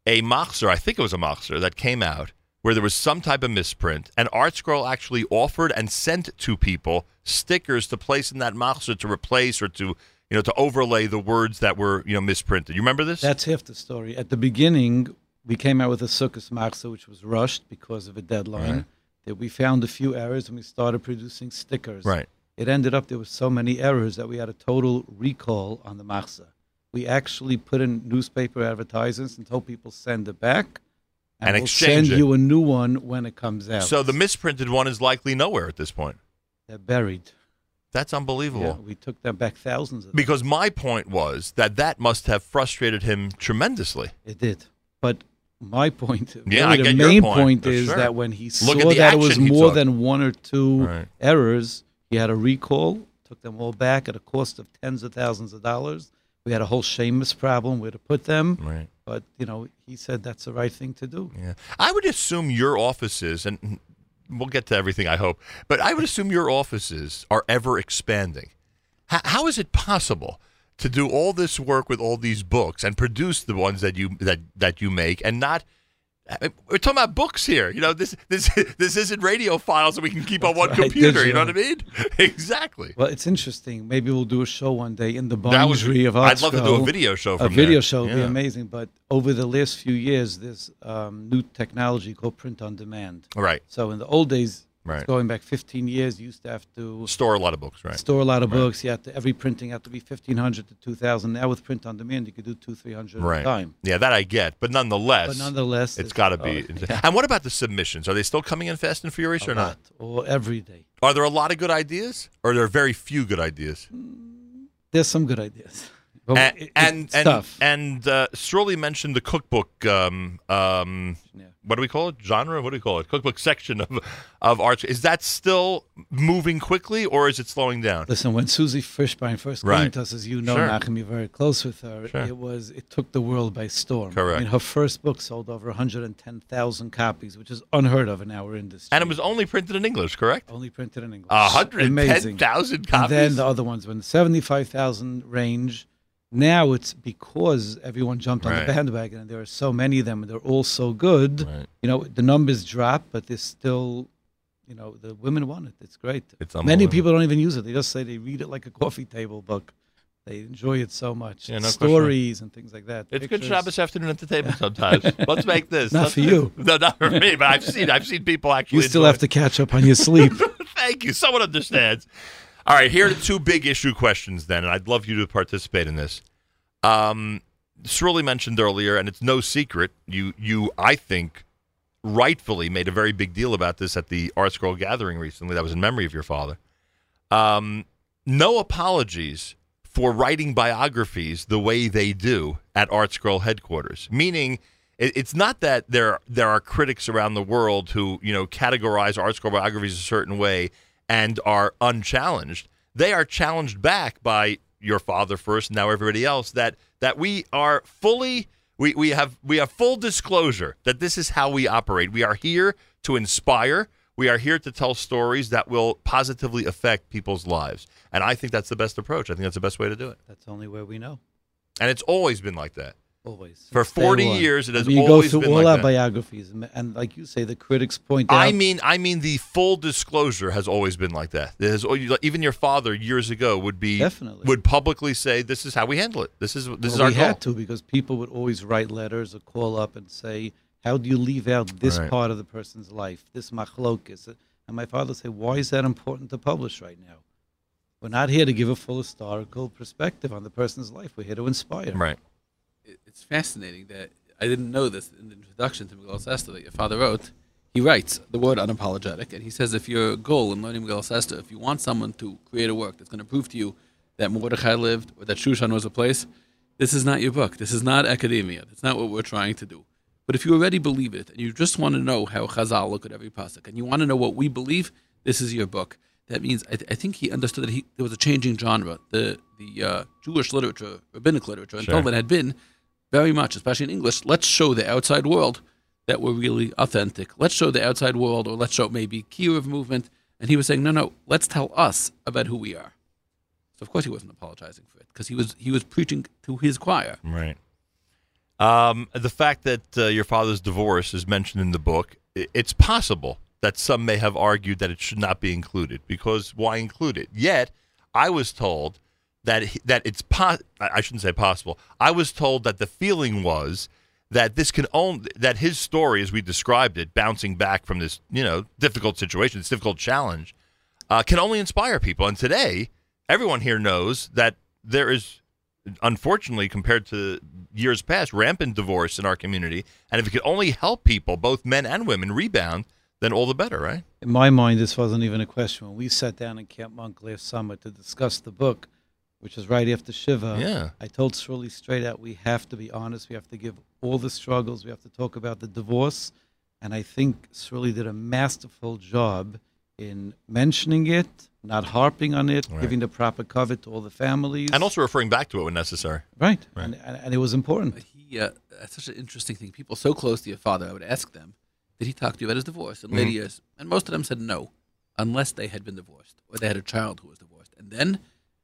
a Machzor, I think it was a Machzor, that came out where there was some type of misprint, and ArtScroll actually offered and sent to people stickers to place in that Machzer to replace or to you know to overlay the words that were you know misprinted. You remember this? That's half the story. At the beginning, we came out with a Sukkot Machzor, which was rushed because of a deadline. Right. That we found a few errors and we started producing stickers. right. It ended up there was so many errors that we had a total recall on the Machzor. We actually put in newspaper advertisements and told people send it back, And we'll exchange send it. you a new one when it comes out. So the misprinted one is likely nowhere at this point. they're buried. That's unbelievable. Yeah, we took them back thousands of them. Because my point was that that must have frustrated him tremendously. It did. But my point, Yeah, really I the get your main point, point is sure. that when he saw that it was more than one or two Right. errors, he had a recall, took them all back at a cost of tens of thousands of dollars. We had a whole Seamus problem where to put them, Right. but you know he said that's the right thing to do. Yeah. I would assume your offices, and we'll get to everything, I hope, but I would assume your offices are ever expanding. H- how is it possible to do all this work with all these books and produce the ones that you that that you make and not? We're talking about books here. You know, this this *laughs* this isn't radio files that we can keep on one right, computer. You know what I mean? *laughs* exactly. Well, it's interesting. Maybe we'll do a show one day in the boundary of I'd love to do a video show. a video there. show would be amazing. But over the last few years, there's um, new technology called print on demand. Right. So in the old days, Right. going back 15 years, you used to have to Store a lot of books. Right. store a lot of Right. books. You had to every printing had to be 1,500 to 2,000. Now with print on demand, you could do two, 300 at Right. a time. Yeah, that I get, but nonetheless, But nonetheless, it's got to be. yeah, And what about the submissions? Are they still coming in fast and furious a or not? or every day. Are there a lot of good ideas, or are there very few good ideas? Mm, there's some good ideas. But and it- and it's and, tough. and uh, Sruly mentioned the cookbook. Um, um, Yeah. What do we call it? Genre? What do we call it? Cookbook section of of arts. Is that still moving quickly, or is it slowing down? Listen, when Susie Fishbein first came Right. to us, as you know, Sure. Nachum, you're very close with her. Sure. It was it took the world by storm. Correct. I mean, her first book sold over 110,000 copies, which is unheard of in our industry. And it was only printed in English, correct? only printed in English. A hundred and ten Amazing. thousand And copies. then the other ones were in the 75,000 range. Now it's because everyone jumped on Right. the bandwagon and there are so many of them and they're all so good. Right. You know, the numbers drop, but there's still, you know, the women want it. It's great. It's Many people don't even use it. They just say they read it like a coffee table book. They enjoy it so much. Yeah, no question. Stories and things like that. It's good Pictures. Shabbos afternoon entertainment sometimes. *laughs* Let's make this. Not Let's- for you. *laughs* No, not for me. But I've seen I've seen people actually. You still enjoy have it. to catch up on your sleep. *laughs* Thank you. Someone understands. All right, here are the two big issue questions then, and I'd love you to participate in this. Um, Sruly mentioned earlier, and it's no secret. You, you, I think, rightfully made a very big deal about this at the ArtScroll gathering recently. That was in memory of your father. Um, no apologies for writing biographies the way they do at ArtScroll headquarters. Meaning, it, it's not that there there are critics around the world who you know categorize ArtScroll biographies a certain way and are unchallenged. They are challenged back by your father first, and now everybody else. That that we are fully we, we have we have full disclosure that this is how we operate. We are here to inspire. We are here to tell stories that will positively affect people's lives. And I think that's the best approach. I think that's the best way to do it. That's the only way we know. And it's always been like that. Always. For Since 40 one. years, it has I mean, you always go through been all like our that. biographies, and, and like you say, the critics point out. I mean, I mean, the full disclosure has always been like that. There's, even your father years ago would be Definitely. would publicly say, "This is how we handle it. This is this is Well, our we goal." had to because people would always write letters or call up and say, "How do you leave out this Right. part of the person's life, this machlokis?" And my father would say, "Why is that important to publish right now? We're not here to give a full historical perspective on the person's life. We're here to inspire." Right. It- it's fascinating that I didn't know this in the introduction to Megillas Esther that your father wrote. He writes the word unapologetic, and he says if your goal in learning Megillas Esther, if you want someone to create a work that's going to prove to you that Mordechai lived or that Shushan was a place, this is not your book. This is not academia. That's not what we're trying to do. But if you already believe it and you just want to know how Chazal look at every pasuk, and you want to know what we believe, this is your book. That means I, th- I think he understood that he, there was a changing genre. The the uh, Jewish literature, rabbinic literature, and Sure. Talmud had been very much, especially in English. Let's show the outside world that we're really authentic. Let's show the outside world, or let's show maybe kiruv movement. And he was saying, no, no, let's tell us about who we are. So of course he wasn't apologizing for it because he was he was preaching to his choir. Right. Um, the fact that uh, your father's divorce is mentioned in the book, it's possible that some may have argued that it should not be included because why include it? Yet, I was told that that it's po- I I shouldn't say possible. I was told that the feeling was that this can only that his story, as we described it, bouncing back from this you know difficult situation, this difficult challenge, uh, can only inspire people. And today, everyone here knows that there is unfortunately, compared to years past, rampant divorce in our community. And if it could only help people, both men and women, rebound, then all the better, right? In my mind, this wasn't even a question. When we sat down in Camp Munk last summer to discuss the book, which was right after Shiva, Yeah. I told Sruly straight out, we have to be honest. We have to give all the struggles. We have to talk about the divorce. And I think Sruly did a masterful job in mentioning it, not harping on it, Right. giving the proper cover to all the families. And also referring back to it when necessary. right. Right. And, and, and it was important. But he, uh, that's such an interesting thing. People so close to your father, I would ask them, did he talk to you about his divorce? And later years, and most of them said no, unless they had been divorced or they had a child who was divorced. And then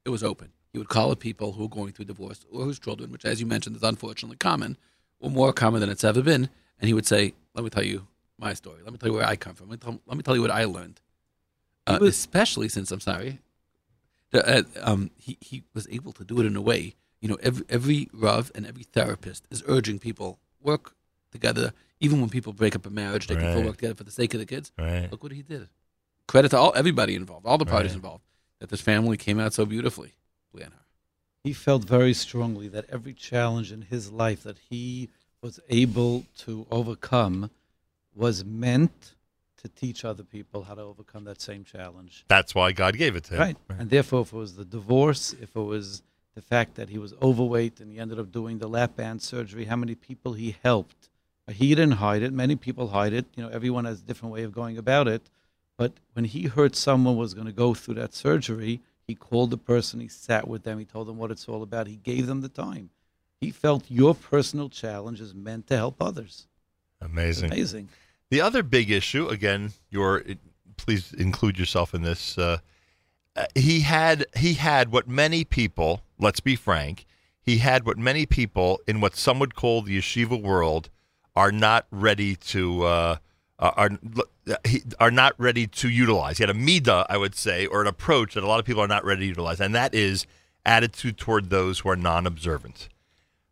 it was open. He would call up people who are going through divorce or whose children, which, as you mentioned, is unfortunately common, or more common than it's ever been. And he would say, "Let me tell you my story. Let me tell you where I come from. Let me tell, let me tell you what I learned." Uh, was- especially since I'm sorry, the, uh, um, he he was able to do it in a way. You know, every every rav and every therapist is urging people work together. Even when people break up a marriage, they can still work together for the sake of the kids. Right. Look what he did. Credit to all everybody involved, all the parties Right. involved, that this family came out so beautifully. He felt very strongly that every challenge in his life that he was able to overcome was meant to teach other people how to overcome that same challenge. That's why God gave it to him. Right. And therefore, if it was the divorce, if it was the fact that he was overweight and he ended up doing the lap band surgery, how many people he helped. He didn't hide it. Many people hide it. You know, everyone has a different way of going about it. But when he heard someone was going to go through that surgery, he called the person, he sat with them, he told them what it's all about, he gave them the time. He felt your personal challenge is meant to help others. It's Amazing. amazing. The other big issue, again, your please include yourself in this. Uh, uh, he had he had what many people, let's be frank, he had what many people in what some would call the yeshiva world are not ready to uh, are are- are not ready to utilize. He had a midah, I would say, or an approach that a lot of people are not ready to utilize, and that is attitude toward those who are non-observant.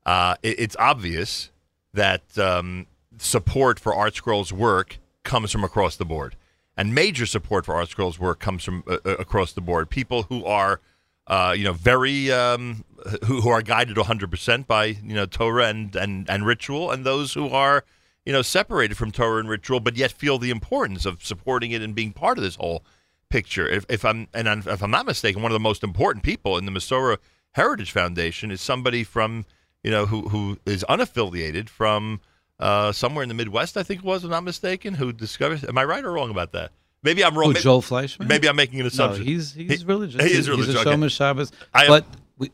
Uh, it, it's obvious that um, support for ArtScroll's work comes from across the board, and major support for ArtScroll's work comes from uh, uh across the board. People who are, uh, you know, very um, who, who are guided 100 percent by you know Torah and, and and ritual, and those who are, you know, separated from Torah and ritual, but yet feel the importance of supporting it and being part of this whole picture. If, if I'm and I'm, if I'm not mistaken, one of the most important people in the Masorah Heritage Foundation is somebody from you know who who is unaffiliated from uh, somewhere in the Midwest. I think it was, if I'm not mistaken, who discovered. Am I right or wrong about that? Maybe I'm wrong. Who, maybe, Joel Fleischman. maybe I'm making an no, assumption. he's he's He- religious. he is He's- religious, He's a okay. Shabbos. I- but we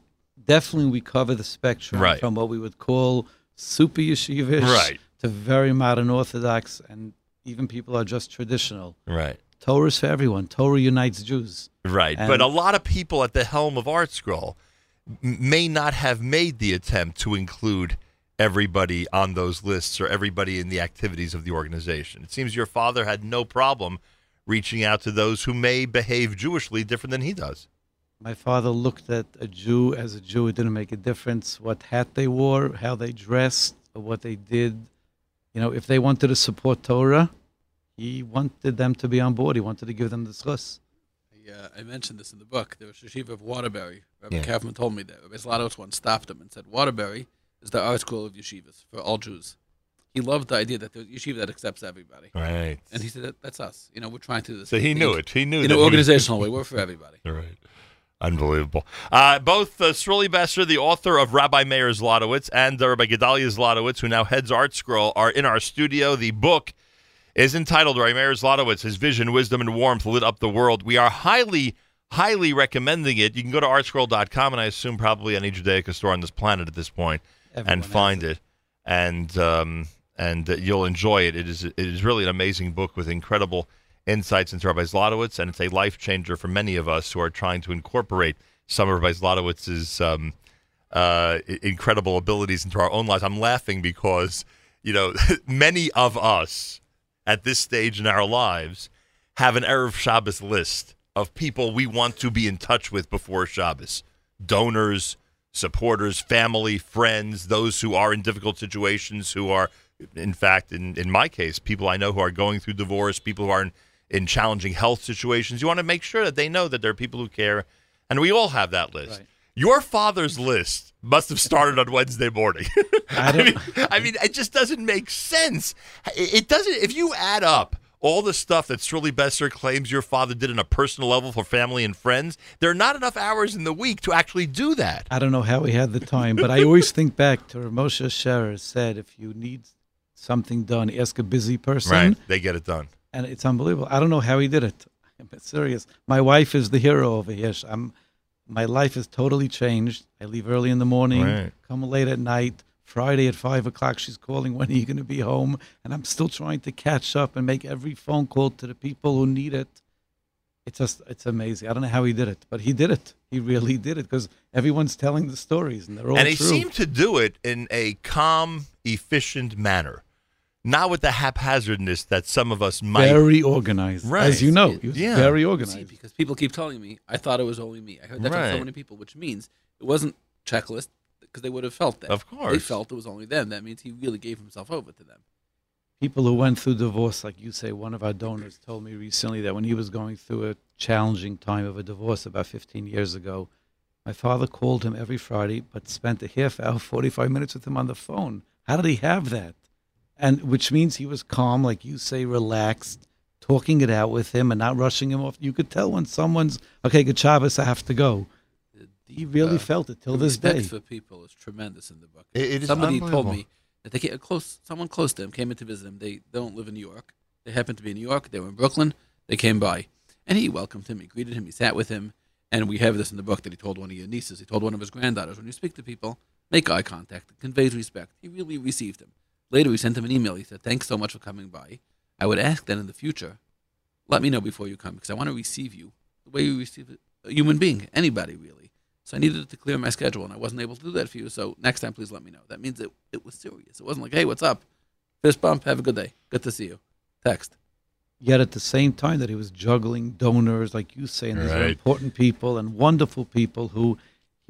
definitely we cover the spectrum Right. from what we would call super yeshivish Right. To very modern Orthodox, and even people are just traditional. right. Torah is for everyone. Torah unites Jews. Right, And- but a lot of people at the helm of ArtScroll may not have made the attempt to include everybody on those lists or everybody in the activities of the organization. It seems your father had no problem reaching out to those who may behave Jewishly different than he does. My father looked at a Jew as a Jew. It didn't make a difference what hat they wore, how they dressed, what they did. You know, if they wanted to support Torah, he wanted them to be on board. He wanted to give them the schus. I, uh, I mentioned this in the book. There was a yeshiva of Waterbury. Rabbi Yeah. Kaufman told me that. Rabbi Zlatos once stopped him and said, Waterbury is the ArtScroll of yeshivas for all Jews. He loved the idea that there's a yeshiva that accepts everybody. Right. And he said, that, that's us. You know, we're trying to do this. So he knew it. He knew In that an he was- organizational way, we're for everybody. *laughs* Right. Unbelievable. Uh, both uh, Besser, the author of Rabbi Meir Zlotowitz, and uh, Rabbi Gedalia Zlotowitz, who now heads ArtScroll, are in our studio. The book is entitled Rabbi Meir Zlotowitz, His Vision, Wisdom, and Warmth Lit Up the World. We are highly, highly recommending it. You can go to artscroll.com, and I assume probably any Judaica store on this planet at this point, Everyone and find it. And um, and uh, you'll enjoy it. It is it is really an amazing book with incredible insights into Rabbi Zlotowitz, and it's a life changer for many of us who are trying to incorporate some of Rabbi Zlotowitz's um, uh, incredible abilities into our own lives. I'm laughing because you know *laughs* many of us at this stage in our lives have an erev Shabbos list of people we want to be in touch with before Shabbos, donors, supporters, family, friends, those who are in difficult situations, who are, in fact, in, in my case, people I know who are going through divorce, people who are in, in challenging health situations. You want to make sure that they know that there are people who care, and we all have that list. Right. Your father's list must have started on Wednesday morning. I *laughs* I don't- mean, I mean, it just doesn't make sense. It doesn't. If you add up all the stuff that Sruly Besser claims your father did on a personal level for family and friends, there are not enough hours in the week to actually do that. I don't know how he had the time, but I always think back to Moshe Sherer said, if you need something done, ask a busy person. Right? They get it done. And it's unbelievable. I don't know how he did it. *laughs* I'm serious. My wife is the hero over here. I'm, my life is totally changed. I leave early in the morning, Right. come late at night. Friday at five o'clock, she's calling. *laughs* When are you going to be home? And I'm still trying to catch up and make every phone call to the people who need it. It's just, it's amazing. I don't know how he did it, but he did it. He really did it because everyone's telling the stories and they're all and he true. seemed to do it in a calm, efficient manner, not with the haphazardness that some of us might. very organized, Right. as you know. He was Yeah. very See, organized. because people keep telling me, I thought it was only me. I heard that from so many people, which means it wasn't checklist because they would have felt that. Of course, They felt it was only them. That means he really gave himself over to them. people who went through divorce, like you say, one of our donors told me recently that when he was going through a challenging time of a divorce about 15 years ago, my father called him every Friday, but spent a half hour, 45 minutes with him on the phone. How did he have that? And which means he was calm, like you say, relaxed, talking it out with him and not rushing him off. You could tell when someone's, okay, good Shabbos, I have to go. He really uh, felt it till the this respect day. for people is tremendous in the book. It- it is Somebody told me that they came close. Someone close to them came in to visit him. They don't live in New York. They happened to be in New York. They were in Brooklyn. They came by, and he welcomed him. He greeted him. He sat with him. And we have this in the book that he told one of your nieces. He told one of his granddaughters, when you speak to people, make eye contact. It conveys respect. He really received him. Later, we sent him an email. He said, "Thanks so much for coming by. I would ask that in the future, let me know before you come because I want to receive you the way you receive a human being, anybody really. So I needed to clear my schedule, and I wasn't able to do that for you. So next time, please let me know. That means it, it was serious. It wasn't like, hey, what's up? Fist bump. Have a good day. Good to see you. Text. Yet at the same time that he was juggling donors, like you say, and these are important people and wonderful people who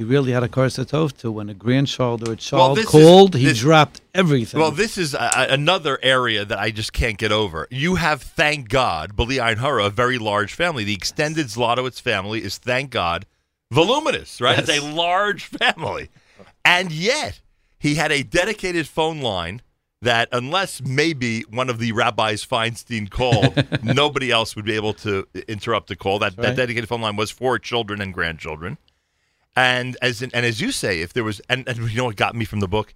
he he really had a Korsatov to when a grandchild or a child is- called, he this- dropped everything. Well, this is a, another area that I just can't get over. You have, thank God, Bali Ein Hara, a very large family. The extended Zlotowitz family is, thank God, voluminous, right? It's a large *laughs* family. And yet, he had a dedicated phone line that, unless maybe one of the rabbis Feinstein called, *laughs* nobody else would be able to interrupt the call. That, that dedicated phone line was for children and grandchildren. And as in, and as you say, if there was, and, and you know what got me from the book,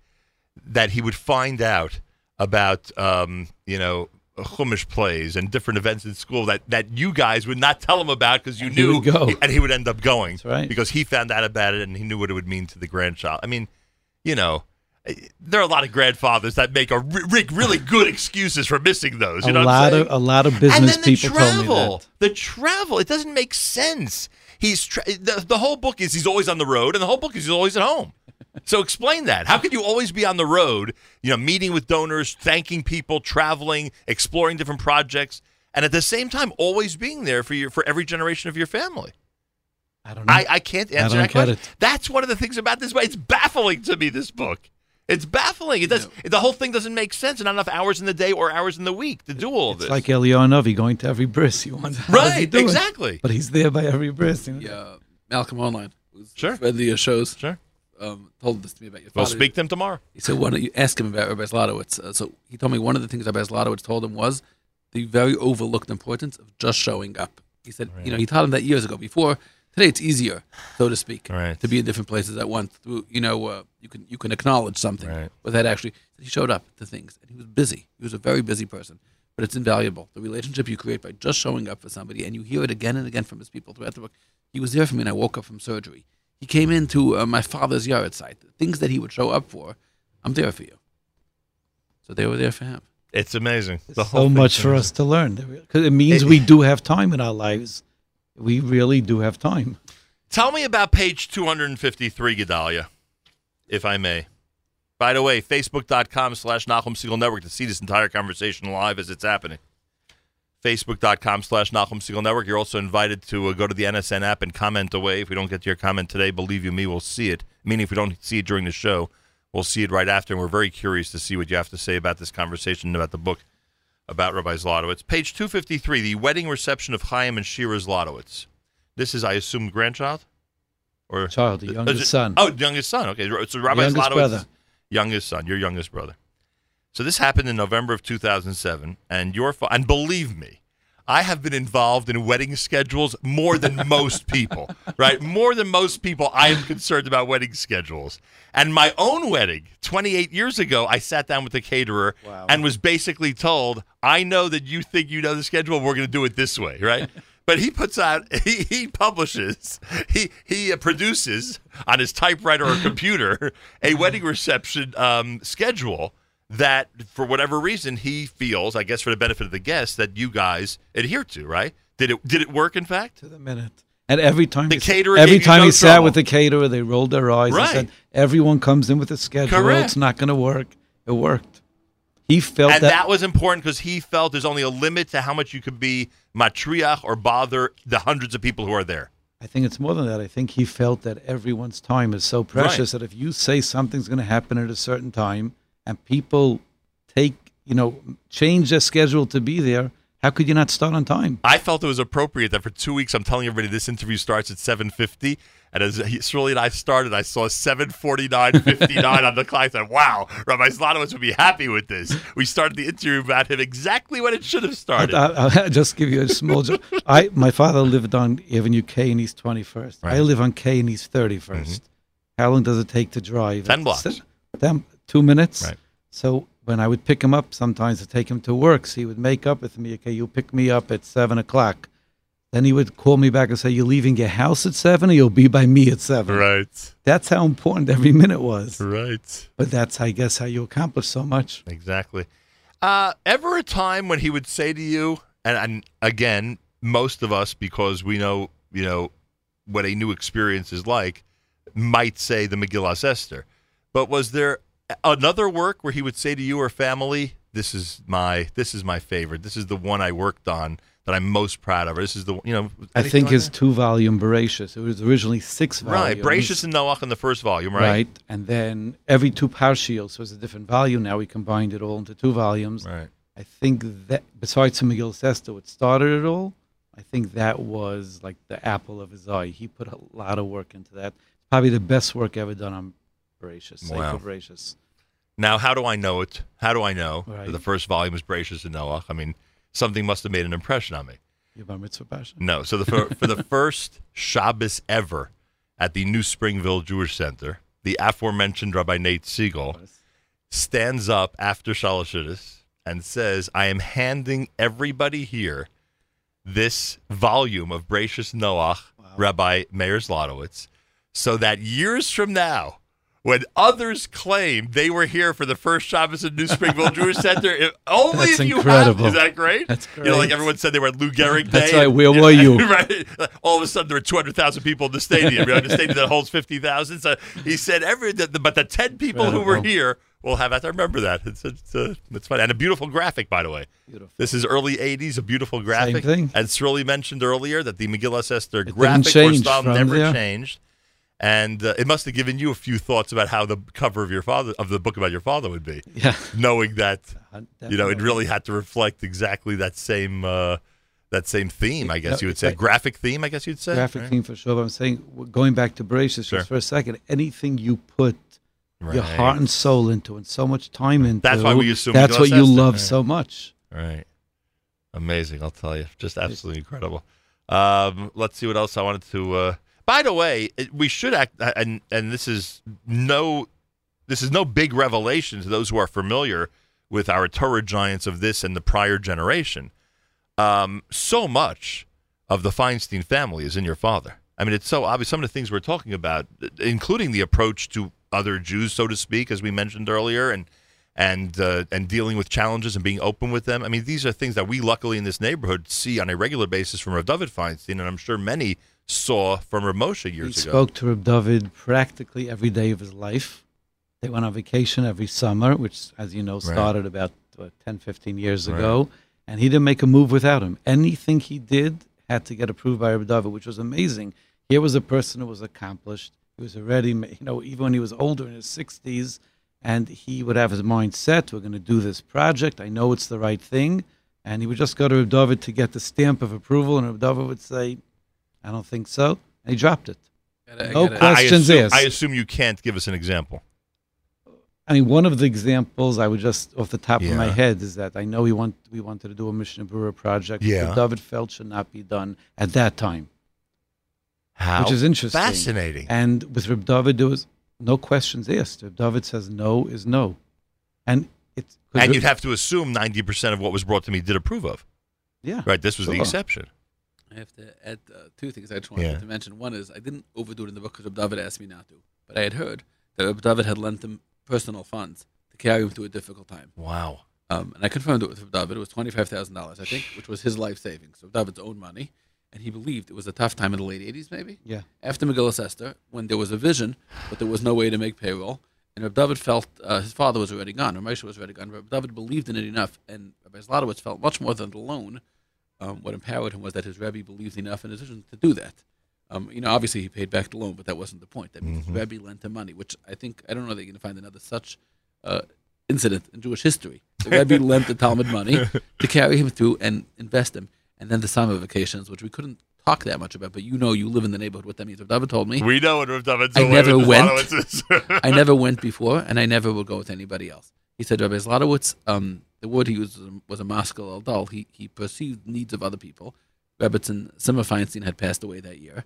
that he would find out about, um, you know, Chumash plays and different events in school that, that you guys would not tell him about because you And he knew, would go. and he would end up going That's right. because he found out about it and he knew what it would mean to the grandchild. I mean, you know, eh, there are a lot of grandfathers that make a re- re- really good excuses for missing those. You a know lot of a lot of business and then the people told me travel, the travel, it doesn't make sense. He's tra- the, the whole book is he's always on the road, and the whole book is he's always at home. So explain that. How could you always be on the road? You know, meeting with donors, thanking people, traveling, exploring different projects, and at the same time always being there for your for every generation of your family. I don't know. I, I can't I answer don't that question. it. That's one of the things about this book. It's baffling to me. This book. It's baffling. It does. The whole thing doesn't make sense. And not enough hours in the day or hours in the week to do all of it's this. like Eliyahu Novi going to every bris. He wants how does he right. Exactly. But he's there by every bris. you know? Yeah, Malcolm Online, who's Sure. read the shows, Sure. um, told this to me about your We'll father. speak to him tomorrow. He said, "Why don't you ask him about Rabbi Zlotowitz?" Uh, so he told me one of the things Rabbi Zlotowitz told him was the very overlooked importance of just showing up. He said, you know, he taught him that years ago. Before today, it's easier, so to speak, Right. to be in different places at once. Through, you know, uh, you can you can acknowledge something Right. without actually. He showed up to things, and he was busy. He was a very busy person, but it's invaluable. The relationship you create by just showing up for somebody, and you hear it again and again from his people throughout the book. He was there for me, and I woke up from surgery. He came into uh, my father's yahrzeit. The things that he would show up for, I'm there for you. So they were there for him. It's amazing. The so whole much thing's for amazing. us to learn. Because it means It- we do have time in our lives. We really do have time. Tell me about page 253, Gedalia, if I may. By the way, facebook.com slash Nachum Segal Network to see this entire conversation live as it's happening. Facebook.com slash Nachum Segal Network. You're also invited to uh, go to the NSN app and comment away. If we don't get to your comment today, believe you me, we'll see it. Meaning, if we don't see it during the show, we'll see it right after. And we're very curious to see what you have to say about this conversation, and about the book about Rabbi Zlotowitz. Page 253, the wedding reception of Chaim and Shira Zlotowitz. This is, I assume, grandchild? Or Child, the youngest it- son. Oh, youngest son. Okay, so Rabbi Youngest brother. youngest son, your youngest brother. So this happened in November of 2007, and your fa- and believe me, I have been involved in wedding schedules more than most *laughs* people. Right, more than most people, I am concerned about wedding schedules. And my own wedding, 28 years ago, I sat down with the caterer Wow. and was basically told, "I know that you think you know the schedule. We're going to do it this way." Right. *laughs* But he puts out, he, he publishes, he he uh, produces on his typewriter or computer a *laughs* wedding reception um, schedule that, for whatever reason, he feels, I guess, for the benefit of the guests, that you guys adhere to. Right? Did it did it work? In fact, to the minute. And every time The he, caterer every time no he sat with the caterer, they rolled their eyes Right. and said, "Everyone comes in with a schedule. Correct. It's not going to work." It worked. He felt and that, that, was important because he felt there's only a limit to how much you could be matriach or bother the hundreds of people who are there. I think it's more than that. I think he felt that everyone's time is so precious that if you say something's going to happen at a certain time and people take, you know, change their schedule to be there, how could you not start on time? I felt it was appropriate that for two weeks, I'm telling everybody this interview starts at 7:50, and as Sruly and I started, I saw 7:49:59 on the clock. I said, "Wow, Rabbi Zlotowitz would be happy with this." We started the interview about him exactly when it should have started. I, will just give you a small joke. *laughs* I my father lived on Avenue K and East 21st. I Right. Mm-hmm. live on K and East 31st. How long does it take to drive? 10 blocks. Ten, two minutes. Right. So when I would pick him up, sometimes to take him to work, so he would make up with me. Okay, you pick me up at seven o'clock. Then he would call me back and say, "You're leaving your house at seven, or you'll be by me at 7. right, That's how important every minute was. right, But that's, I guess, how you accomplish so much. exactly. Uh, ever a time when he would say to you, and, and again, most of us, because we know, you know, what a new experience is like, might say the Megillah Esther. But was there another work where he would say to you or family this is my this is my favorite. This is the one I worked on that I'm most proud of. This is the you know. I think his two volume Bereshis. It was originally six volumes. right. Bereshis and Noach in the first volume, right? Right. And then every two parshios was a different volume. Now we combined it all into two volumes. Right. I think that besides the Megillah Esther, what started it all, I think that was like the apple of his eye. He put a lot of work into that. Probably the best work ever done on Bereshis. Wow. Bereshis. Now, how do I know it? How do I know Right. that the first volume is Bereshis and Noach? I mean, something must have made an impression on me. Your Bar Mitzvah Parsha. No. So the for, *laughs* for the first Shabbos ever at the New Springville Jewish Center, the aforementioned Rabbi Nate Segal stands up after Shalashidis and says, I am handing everybody here this volume of Bereshis Noach, Rabbi Meir Zlotowitz, so that years from now, when others claim they were here for the first Shabbos at New Springville *laughs* Jewish Center, if, only That's if you incredible. have. Is that great? That's great. You know, like everyone said they were at Lou Gehrig That's Day. right. and- Where were *laughs* you? right. All of a sudden, there were 200,000 people in the stadium. You know, the stadium that holds 50,000. So he said, every, but the 10 people who were Incredible. here will have that. I remember that. It's, it's, uh, it's fun. And a beautiful graphic, by the way. Beautiful. This is early 80s, a beautiful graphic. Same thing. And Sruly mentioned earlier that the Megillah Esther graphic or style never there. changed. And uh, it must have given you a few thoughts about how the cover of your father of the book about your father would be, Yeah. *laughs* knowing that you know it really had to reflect exactly that same uh, that same theme. I guess Yeah, you would say right. graphic theme. I guess you'd say graphic right? theme for sure. But I'm saying, going back to Bereshis Sure. just for a second, anything you put your heart and soul into and so much time into, That's why we assume that's what you love Right. so much. Right. Amazing, I'll tell you. Just absolutely incredible. Um, let's see what else I wanted to. Uh, by the way, we should act, and and this is no, this is no big revelation to those who are familiar with our Torah giants of this and the prior generation. Um, so much of the Feinstein family is in your father. I mean, it's so obvious. Some of the things we're talking about, including the approach to other Jews, so to speak, as we mentioned earlier, and and uh, and dealing with challenges and being open with them. I mean, these are things that we luckily in this neighborhood see on a regular basis from Rav David Feinstein, and I'm sure many saw from Rav Moshe He years ago. He spoke to Reb David practically every day of his life. They went on vacation every summer, which, as you know, started about what, 10, 15 years Right. ago. And he didn't make a move without him. Anything he did had to get approved by Reb David, which was amazing. Here was a person who was accomplished. He was already, you know, even when he was older in his 60s, and he would have his mind set, we're going to do this project. I know it's the right thing. And he would just go to Reb David to get the stamp of approval, and Reb David would say, I don't think so. And he dropped it. Gotta- No gotta- I questions assume, asked. I assume you can't give us an example. I mean, one of the examples I would just off the top of my head is that I know we want we wanted to do a Mishnah Berurah project. Yeah. that David felt should not be done at that time, How which is interesting. fascinating. And with Reb David, there was no questions asked. Reb David says no is no, and it's And Reb- you'd have to assume 90% of what was brought to me did approve of. yeah Right? This was the exception. I have to add uh, two things I just wanted Yeah. to mention. One is I didn't overdo it in the book because Reb David asked me not to, but I had heard that Reb David had lent him personal funds to carry him through a difficult time. Wow. Um, and I confirmed it with Reb David. It was twenty five thousand dollars, I think, which was his life savings. So David's own money, and he believed it was a tough time in the late eighties, maybe yeah after Megillah Esther, when there was a vision, but there was no way to make payroll. And Reb David felt uh, his father was already gone, Rav Moshe was already gone. Reb David believed in it enough, and Rabbi Zlotowitz felt much more than the loan. Um, what empowered him was that his Rebbe believed enough in his vision to do that. Um, you know, obviously he paid back the loan, but that wasn't the point. That means his Rebbe lent him money, which I think I don't know that you're going to find another such uh, incident in Jewish history. The *laughs* Rebbe lent the Talmid money to carry him through and invest him, and then the summer vacations, which we couldn't talk that much about, but you know, you live in the neighborhood. What that means. Reb David told me. We know what Rav David's I never went. *laughs* I never went before, and I never will go with anybody else. He said, Rabbi Zlotowitz, um, the word he used was, was a maskil el dal. He he perceived needs of other people. Rebbetzin Simmer Feinstein had passed away that year,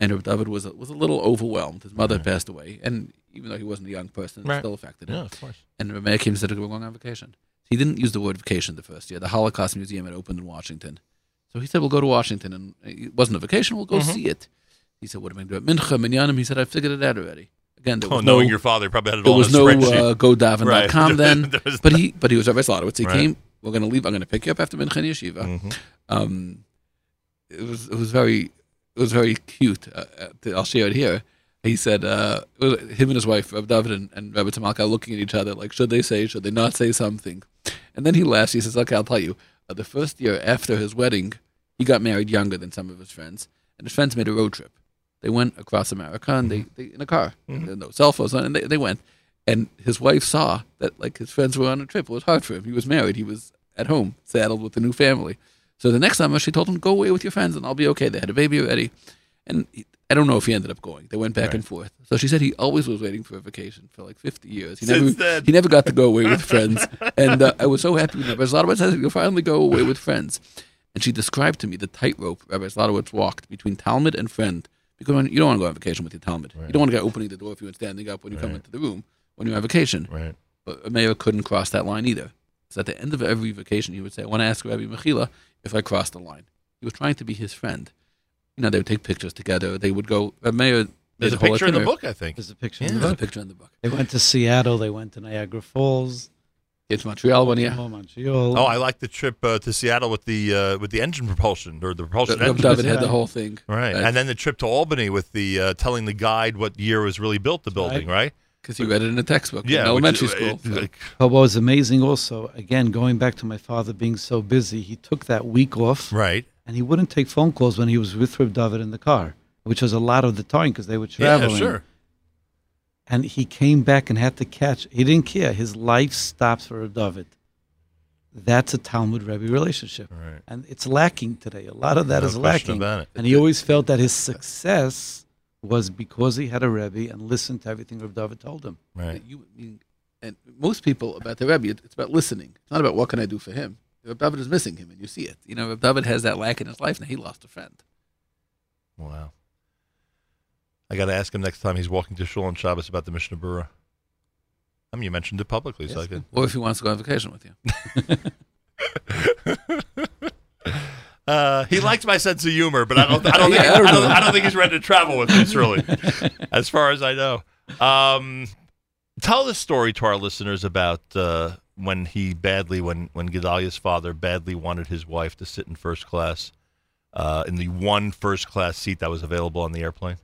and Rabbi David was a, was a little overwhelmed. His mother had passed away, and even though he wasn't a young person, it Right. still affected him. Yeah, of course. And Rabbi Meir came and said, "We're going on vacation." He didn't use the word vacation the first year. The Holocaust Museum had opened in Washington, so he said, "We'll go to Washington." And it wasn't a vacation. We'll go Mm-hmm. see it. He said, "What am I going to do at Mincha Minyanim?" He said, "I figured it out already." Again, there Oh, was knowing no your father, probably had it there all was on no uh, godaven.com Right. *laughs* then. There was but he but he was Rabbi Zlotowitz. He Right. came. We're going to leave. I'm going to pick you up after Mincha in Yeshiva. Mhm. Um, it was it was very it was very cute. Uh, uh, I'll share it here. He said uh, was him and his wife, Rabbi David and, and Rabbi Tamalka, looking at each other like, should they say, should they not say something? And then he laughs. He says, "Okay, I'll tell you. Uh, the first year after his wedding, he got married younger than some of his friends, and his friends made a road trip. They went across America and they, they in a car, were no cell phones, and they, they went. And his wife saw that like his friends were on a trip. It was hard for him. He was married. He was at home, saddled with a new family. So the next summer, she told him, "Go away with your friends, and I'll be okay." They had a baby already, and he, I don't know if he ended up going. They went back and forth. So she said he always was waiting for a vacation for like 50 years. He Since never then. he never got to go away with *laughs* friends, and uh, I was so happy. With Rabbi Zlotowitz said you'll finally go away with friends, and she described to me the tightrope Rabbi Zlotowitz walked between Talmid and friend. Because when, you don't want to go on vacation with your Talmid. You don't want to go opening the door if you were standing up when you come into the room when you're on vacation. Right. But a mayor couldn't cross that line either. So at the end of every vacation, he would say, I want to ask Rabbi Mechila if I crossed the line. He was trying to be his friend. You know, they would take pictures together. They would go, uh, a mayor There's a whole picture in the book, I think. There's a picture Yeah. in the There's a picture in the book. They went to Seattle. They went to Niagara Falls. It's Montreal one year. Oh, Montreal. Oh, I like the trip uh, to Seattle with the uh, with the engine propulsion or the propulsion Reb engine. David had the whole thing. Right. Right. And then the trip to Albany with the uh, telling the guide what year was really built the building, right? Because you read it in a textbook Yeah. in elementary is- school. it- So- like, But what was amazing also, again, going back to my father being so busy, he took that week off right. and he wouldn't take phone calls when he was with Reb David in the car, which was a lot of the time because they were traveling. Yeah, sure. And he came back and had to catch. He didn't care. His life stops for Reb David. That's a Talmid Rebbe relationship. Right. And it's lacking today. A lot of that No is lacking. about it. And he always felt that his success was because he had a Rebbe and listened to everything Reb David told him. Right. You, you, and most people about the Rebbe, it's about listening. It's not about what can I do for him. Reb David is missing him, and you see it. You know, Reb David has that lack in his life, and he lost a friend. Wow. I got to ask him next time he's walking to shul on Shabbos about the Mishnah Berurah. I mean, you mentioned it publicly, so I Yes. could. Or if he wants to go on vacation with you. *laughs* Uh, he likes my sense of humor, but I don't. I don't, *laughs* think, Yeah, I I, don't don't. I don't think he's ready to travel with us, really, *laughs* as far as I know. Um, tell the story to our listeners about uh, when he badly, when when Gedalia's father badly wanted his wife to sit in first class, uh, in the one first class seat that was available on the airplane.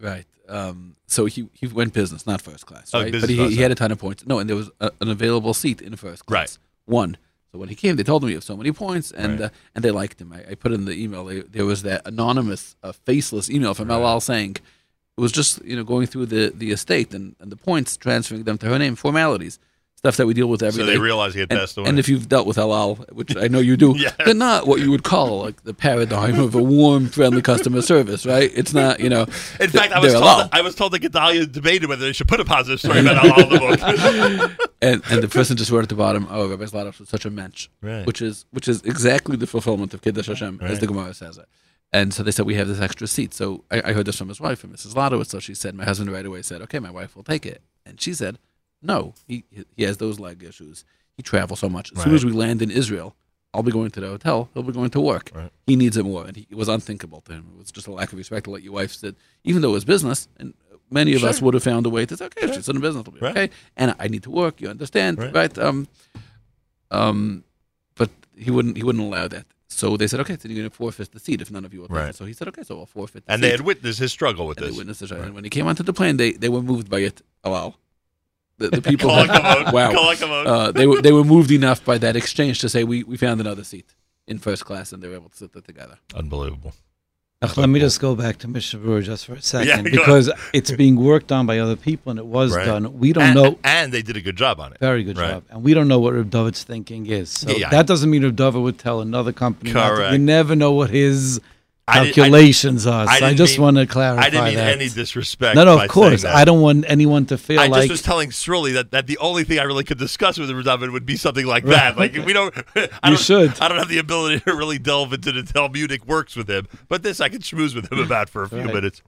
Right. Um, so he, he went business, not first class. Oh, Right? business but he, class, he had a ton of points. No, and there was a, an available seat in first class. Right. One. So when he came, they told him he have so many points, and Right. uh, and they liked him. I, I put in the email. They, there was that anonymous, uh, faceless email from El Al saying it was just you know going through the, the estate and, and the points, transferring them to her name, formalities, stuff that we deal with every so day. they realize he had and, passed away. and if you've dealt with El Al, which I know you do, *laughs* Yes. they're not what you would call like the paradigm of a warm, friendly customer service, right? It's not, you know. in fact, I was told El Al. that, I was told that Gedalia debated whether they should put a positive story about Al in the book. *laughs* and and the person just wrote at the bottom, "Oh, Rabbi Zlotov was such a mensch," Right. which is which is exactly the fulfillment of Kiddush Hashem, as Right. the Gemara says it. And so they said we have this extra seat. So I, I heard this from his wife, and Mrs. Zlotowitz. So she said, my husband right away said, "Okay, my wife will take it." And she said, "No, he he has those leg issues. He travels so much. As soon as we land in Israel." I'll be going to the hotel. He'll be going to work. Right. He needs it more, and he, it was unthinkable to him. It was just a lack of respect to let your wife sit, even though it was business. And many of us would have found a way to say, "Okay, if she's in business, it'll be Right. okay." And I need to work. You understand, Right. right? Um, um, but he wouldn't. He wouldn't allow that. So they said, "Okay, so you're going to forfeit the seat if none of you will take Right. So he said, "Okay, so I'll forfeit." The and seat. they had witnessed his struggle with And they this. witnessed it. And when he came onto the plane, they they were moved by it. Wow, the, the *laughs* people. Call it had- Kavod. wow, Call it Kavod. uh, they were they were moved enough by that exchange to say we we found another seat in first class, and they were able to sit there together. Unbelievable. Now, let me just go back to Mishnah Berurah just for a second Yeah, go because it's being worked on by other people and it was Right. done. We don't and, know. and they did a good job on it. Very good Right. job. And we don't know what Reb David's thinking is. So Yeah, I- that doesn't mean Reb David would tell another company. not to- Correct. You never know what his I I- calculations are. I I, just mean- want to clarify I didn't mean that. any disrespect. no, no, of course. I don't want anyone to feel like I just was telling Sruly that, that the only thing I really could discuss with David would be something like that. Like we don't, *laughs* I You don't, should. I don't have the ability to really delve into the Talmudic works with him, but this I could schmooze with him about for a few Right. minutes.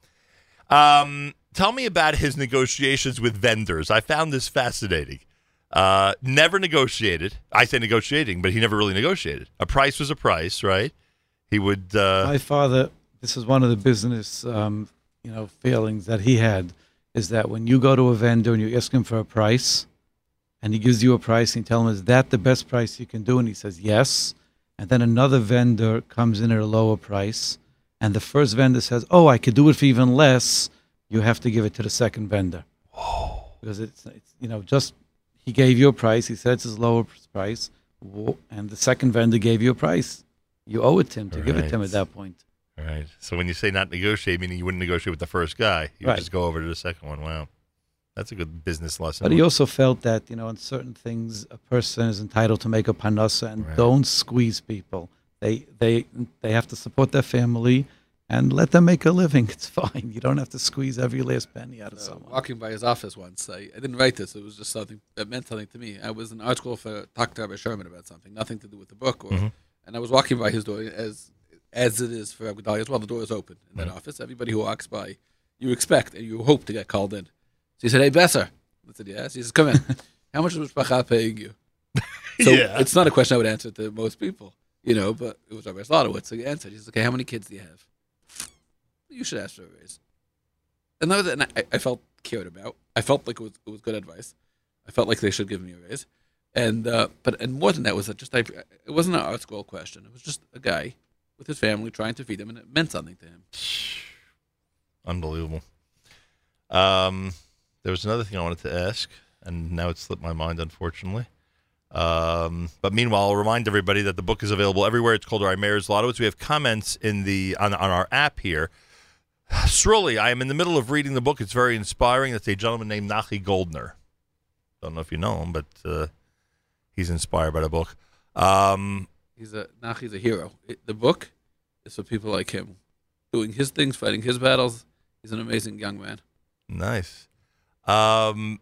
Um, tell me about his negotiations with vendors. I found this fascinating. Uh, never negotiated. I say negotiating, but he never really negotiated. A price was a price, right? He would. Uh, my father this is one of the business um, you know failings that he had is that when you go to a vendor and you ask him for a price and he gives you a price and you tell him is that the best price you can do and he says yes and then another vendor comes in at a lower price and the first vendor says oh i could do it for even less you have to give it to the second vendor because it's, it's you know just he gave you a price he said it's his lower price And the second vendor gave you a price. You owe it to him to give it to him at that point. Right. So when you say not negotiate, meaning you wouldn't negotiate with the first guy, you would Right. just go over to the second one. Wow, that's a good business lesson. But he also felt that, you know, on certain things, a person is entitled to make a parnassa and Right. don't squeeze people. They, they, they have to support their family and let them make a living. *laughs* It's fine. You don't have to squeeze every last penny out of Uh, someone. walking by his office once, I, I didn't write this. It was just something that meant something to me. I was in ArtScroll for talk to Rabbi Scherman about something, nothing to do with the book. Or, Mhm. And I was walking by his door as as it is for Rabbi Gedalia as well. The door is open in that Right. office. Everybody who walks by, you expect and you hope to get called in. So he said, "Hey, Besser." I said, "Yes." He says, "Come in. *laughs* How much is Mishpacha paying you?" *laughs* So Yeah. it's not a question I would answer to most people, you know. But it was Rabbi Zlotowitz. So he answered. He says, "Okay, how many kids do you have?" You should ask for a raise. And that was, and I, I felt cared about. I felt like it was it was good advice. I felt like they should give me a raise. And uh, but and more than that was just I, it wasn't an ArtScroll question. It was just a guy with his family trying to feed him, and it meant something to him. *sighs* Unbelievable. Um, there was another thing I wanted to ask, and now it slipped my mind, unfortunately. Um, but meanwhile, I'll remind everybody that the book is available everywhere. It's called Our Meir Zlotowitz. We have comments in the on, on our app here. *sighs* Sruly, I am in the middle of reading the book. It's very inspiring. It's a gentleman named Nachi Goldner. Don't know if you know him, but uh, he's inspired by the book. Um, He's a Nachi's a hero. It, the book is for people like him, doing his things, fighting his battles. He's an amazing young man. Nice. Um,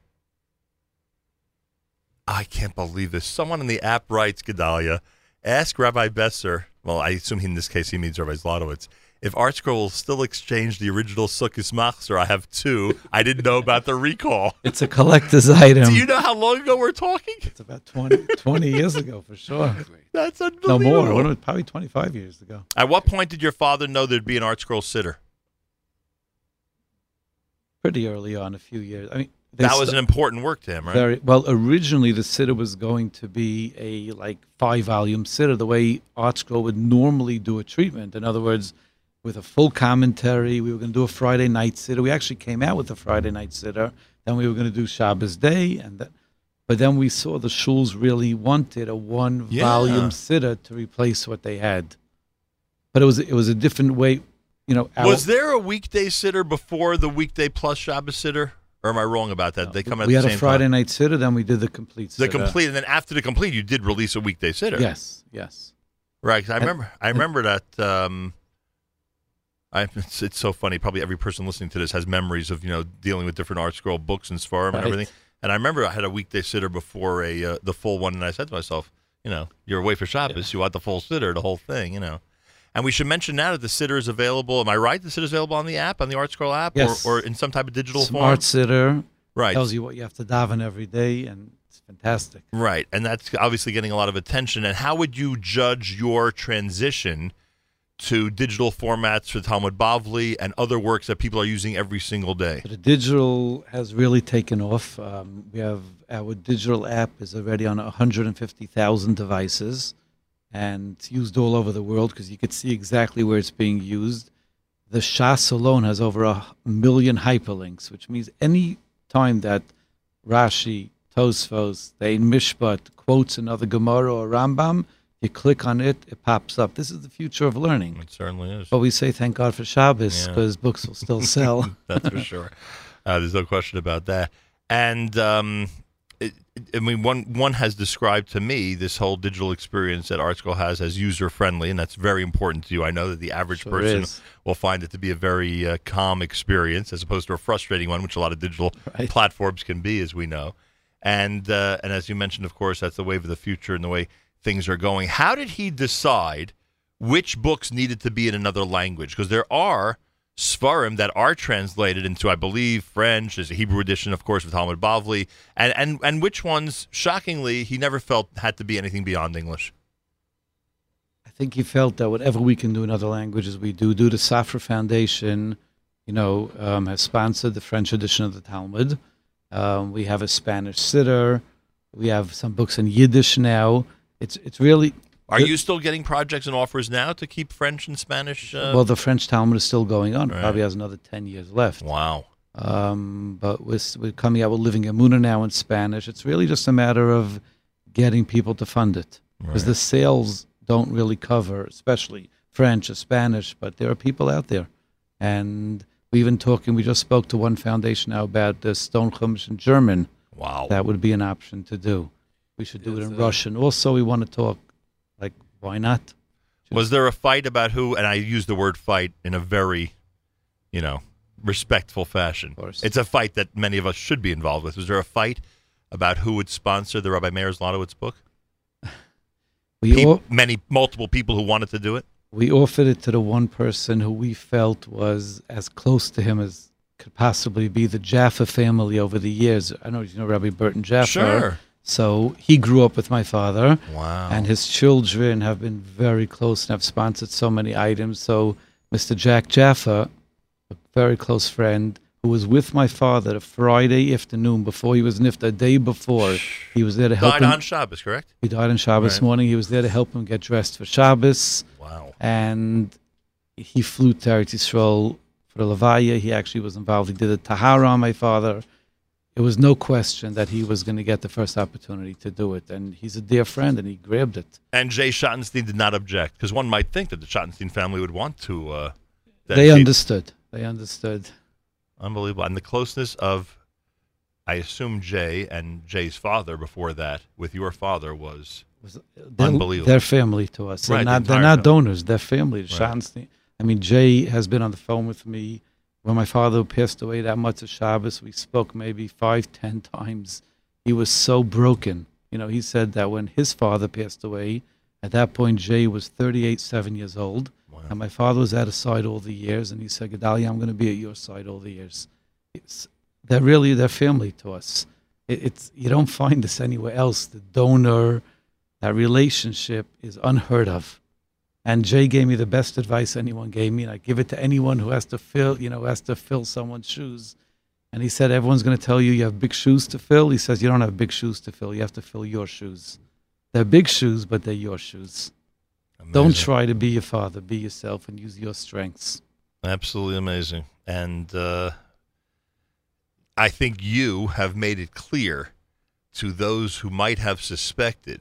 I can't believe this. Someone in the app writes, Gedalia, ask Rabbi Besser, well, I assume in this case he means Rabbi Zlotowitz, if ArtScroll will still exchange the original Sukkot Machzor. I have two. I didn't know about the recall. *laughs* It's a collector's item. Do you know how long ago we're talking? it's about 20, 20 years ago for sure. *laughs* That's unbelievable. No more. Probably 25 years ago. At what point did your father know there'd be an ArtScroll siddur? Pretty early on, a few years. I mean, That was st- an important work to him, right? Very well. Originally, the siddur was going to be a like five volume siddur, the way ArtScroll would normally do a treatment. In other words, with a full commentary, we were going to do a Friday night siddur. We actually came out with a Friday night siddur. Then we were going to do Shabbos day, and that, but then we saw the shuls really wanted a one Yeah. volume siddur to replace what they had. But it was it was a different way, you know. our- Was there a weekday siddur before the weekday plus Shabbos siddur? Or am I wrong about that? They come at we the had a Friday time. night siddur, then we did the complete siddur. The siddur. complete, and then after the complete, you did release a weekday siddur. Yes, yes. right. I And- remember. I remember that. Um, I, it's, it's so funny. Probably every person listening to this has memories of you know dealing with different ArtScroll books and Sfarim and everything. And I remember I had a weekday siddur before a uh, the full one, and I said to myself, you know, you're away for Shabbos, you want the full siddur, the whole thing, you know. And we should mention now that the siddur is available. Am I right? The siddur is available on the app, on the ArtScroll app, Yes. or, or in some type of digital form. Smart siddur Right. tells you what you have to daven every day, and it's fantastic. Right, and that's obviously getting a lot of attention. And how would you judge your transition to digital formats for Talmud Bavli and other works that people are using every single day? The digital has really taken off. Um, we have our digital app is already on 150,000 devices, and it's used all over the world because you could see exactly where it's being used. The Shas alone has over a million hyperlinks, which means any time that Rashi, Tosfos, the Mishpat quotes another Gemara or Rambam, you click on it, it pops up. This is the future of learning. It certainly is. But we say thank God for Shabbos Yeah. because books will still *laughs* sell. That's for sure. Uh, there's no question about that. And um, it, I mean, one one has described to me this whole digital experience that ArtScroll has as user friendly, and that's very important to you. I know that the average Sure person is. will find it to be a very uh, calm experience as opposed to a frustrating one, which a lot of digital *laughs* Right. platforms can be, as we know. And uh, and as you mentioned, of course, that's the wave of the future and the way things are going. How did he decide which books needed to be in another language? Because there are Svarim that are translated into, I believe, French. There's a Hebrew edition, of course, with Talmud Bavli, and and and which ones, shockingly, he never felt had to be anything beyond English. I think he felt that whatever we can do in other languages, we do. Do the Safra Foundation, you know, um, has sponsored the French edition of the Talmud. Um, we have a Spanish siddur. We have some books in Yiddish now. It's it's really Are The- you still getting projects and offers now to keep French and Spanish? Uh, well, the French Talmud is still going on. It Right. Probably has another ten years left. wow. Um, but we're, we're coming out with Living Emunah now in Spanish. It's really just a matter of getting people to fund it. because the sales don't really cover, especially French or Spanish. But there are people out there, and we've even talking. We just spoke to one foundation now about the Stone Chumash in German. Wow. That would be an option to do. We should do it in uh, Russian. Also, we want to talk. Like, why not? Was there a fight about who? And I use the word fight in a very, you know, respectful fashion. Of course. It's a fight that many of us should be involved with. Was there a fight about who would sponsor the Rabbi Meir Zlotowitz book? *laughs* We all, many, multiple people who wanted to do it. we offered it to the one person who we felt was as close to him as could possibly be the Jaffa family over the years. I know you know Rabbi Burton Jaffa. So he grew up with my father, Wow. and his children have been very close and have sponsored so many items. So Mr. Jack Jaffa, a very close friend, who was with my father the Friday afternoon before he was nifta, a day before, he was there to help died him. on Shabbos, correct? he died on Shabbos Right. morning. He was there to help him get dressed for Shabbos Wow. and he flew to Eretz Yisrael for the Levaya. He actually was involved. He did a Tahara on my father. It was no question that he was going to get the first opportunity to do it. And he's a dear friend, and he grabbed it. And Jay Schottenstein did not object because one might think that the Schottenstein family would want to. Uh, They understood. They understood. Unbelievable. And the closeness of, I assume, Jay and Jay's father before that with your father was. was they're, Unbelievable. They're family to us. They're Right, the not. They're not family. donors. They're family. The Right. Schottenstein- I mean, Jay has been on the phone with me when my father passed away. That much of Shabbos, we spoke maybe five, ten times. He was so broken. You know, he said that when his father passed away, at that point Jay was 38, seven years old, Wow. and my father was at his side all the years. And he said, "Gedalia, I'm going to be at your side all the years." It's, they're really they're family to us. It, it's you don't find this anywhere else. The donor, that relationship is unheard of. And Jay gave me the best advice anyone gave me, and I give it to anyone who has to fill, you know, has to fill someone's shoes. And he said, everyone's going to tell you you have big shoes to fill. He says, you don't have big shoes to fill. You have to fill your shoes. They're big shoes, but they're your shoes. Don't try to be your father. Be yourself and use your strengths. Absolutely amazing. And uh, I think you have made it clear to those who might have suspected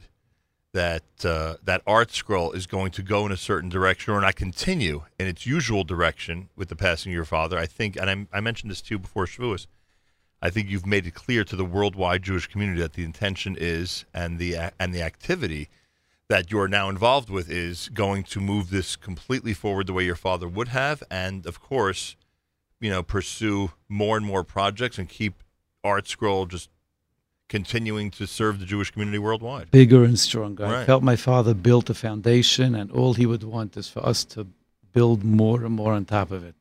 that uh, that ArtScroll is going to go in a certain direction or not continue in its usual direction with the passing of your father. I think, and I, I mentioned this to you before Shavuos, I think you've made it clear to the worldwide Jewish community that the intention is and the and the activity that you're now involved with is going to move this completely forward the way your father would have, and of course, you know, pursue more and more projects and keep ArtScroll just continuing to serve the Jewish community worldwide. Bigger and stronger. I Right. felt my father built a foundation, and all he would want is for us to build more and more on top of it.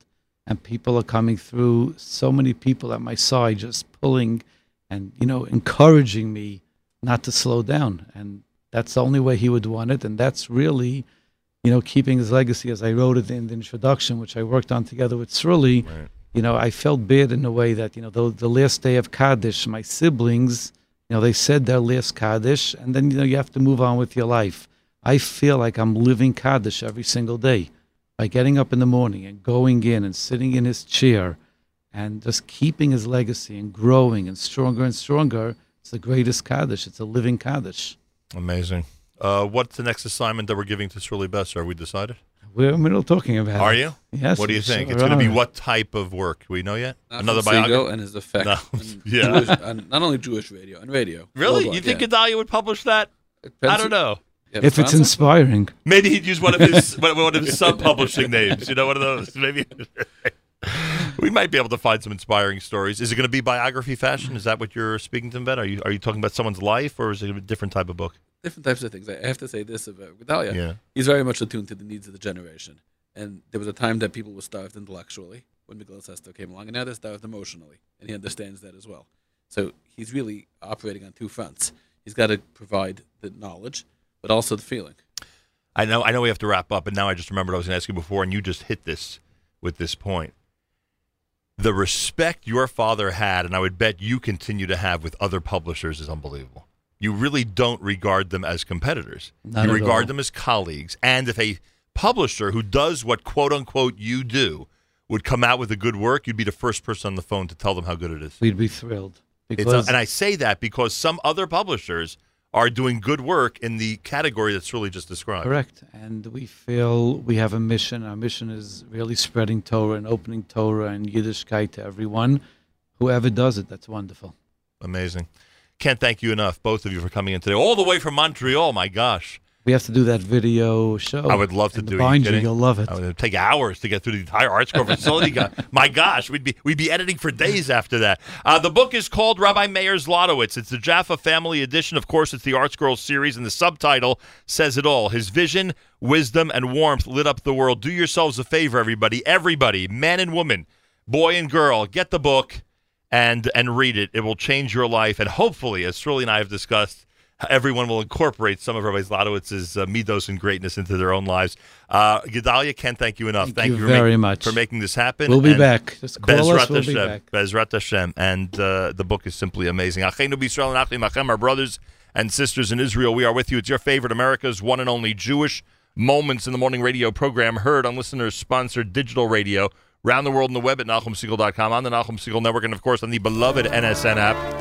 And people are coming through, so many people at my side just pulling and, you know, encouraging me not to slow down. And that's the only way he would want it. And that's really, you know, keeping his legacy as I wrote it in the introduction, which I worked on together with Sruly. Right. You know, I felt bad in a way that, you know, the, the last day of Kaddish, my siblings, you know, they said their last Kaddish, and then, you know, you have to move on with your life. I feel like I'm living Kaddish every single day by getting up in the morning and going in and sitting in his chair and just keeping his legacy and growing and stronger and stronger. It's the greatest Kaddish. It's a living Kaddish. Amazing. Uh, what's the next assignment that we're giving to Sruly Besser? Are we decided? We're in the middle of talking about Are it. you? Yes. what do you think? sure It's going to be what type of work? Do we know yet? Not Another from biography? and his effect. No. on *laughs* Yeah. Jewish, on not only Jewish radio and radio. Really? worldwide, You think yeah. Gedalia would publish that? I don't know. Yeah, If it's Francis? inspiring. Maybe he'd use one of his *laughs* one one of his sub-publishing names. You know, one of those. Maybe *laughs* we might be able to find some inspiring stories. Is it going to be biography fashion? Is that what you're speaking to them about? Are you are you talking about someone's life, or is it a different type of book? Different types of things. I have to say this about Gedalia. Yeah. He's very much attuned to the needs of the generation. And there was a time that people were starved intellectually when Miguel Sesto came along, and now they're starved emotionally, and he understands that as well. So he's really operating on two fronts. He's got to provide the knowledge, but also the feeling. I know I know we have to wrap up, and now I just remembered I was going to ask you before, and you just hit this with this point. The respect your father had, and I would bet you continue to have with other publishers, is unbelievable. You really don't regard them as competitors. Not you regard all. them as colleagues. And if a publisher who does what quote unquote you do would come out with a good work, you'd be the first person on the phone to tell them how good it is. We'd be thrilled. Because and I say that because some other publishers are doing good work in the category that's really just described. Correct. And we feel we have a mission. Our mission is really spreading Torah and opening Torah and Yiddishkeit to everyone. Whoever does it, that's wonderful. Amazing. Can't thank you enough, both of you, for coming in today, all the way from Montreal. My gosh. We have to do that video show. I would love to do it. You Bind you, you'll love it. It would take hours to get through the entire ArtScroll facility. *laughs* God, My gosh, we'd be we'd be editing for days after that. Uh, the book is called Rabbi Meir Zlotowitz. It's the Jaffa Family Edition. Of course, it's the ArtScroll series, and the subtitle says it all. His vision, wisdom, and warmth lit up the world. Do yourselves a favor, everybody, everybody, man and woman, boy and girl, get the book and and read it. It will change your life, and hopefully, as Sruly and I have discussed everyone will incorporate some of Rabbi Zlotowitz's uh, midos and greatness into their own lives. Uh, Gedalia, can't thank you enough. Thank you for very making, much. for making this happen. We'll be And back. Just call Bezrat us. We'll be Hashem. back. Bezrat Hashem. And uh, the book is simply amazing. Achenu B'Yisrael and Achim our brothers and sisters in Israel. We are with you. It's your favorite America's one and only Jewish Moments in the Morning radio program, heard on listeners-sponsored digital radio around the world on the web at NachumSegal.com, on the Nachum Segal Network, and of course on the beloved NSN app.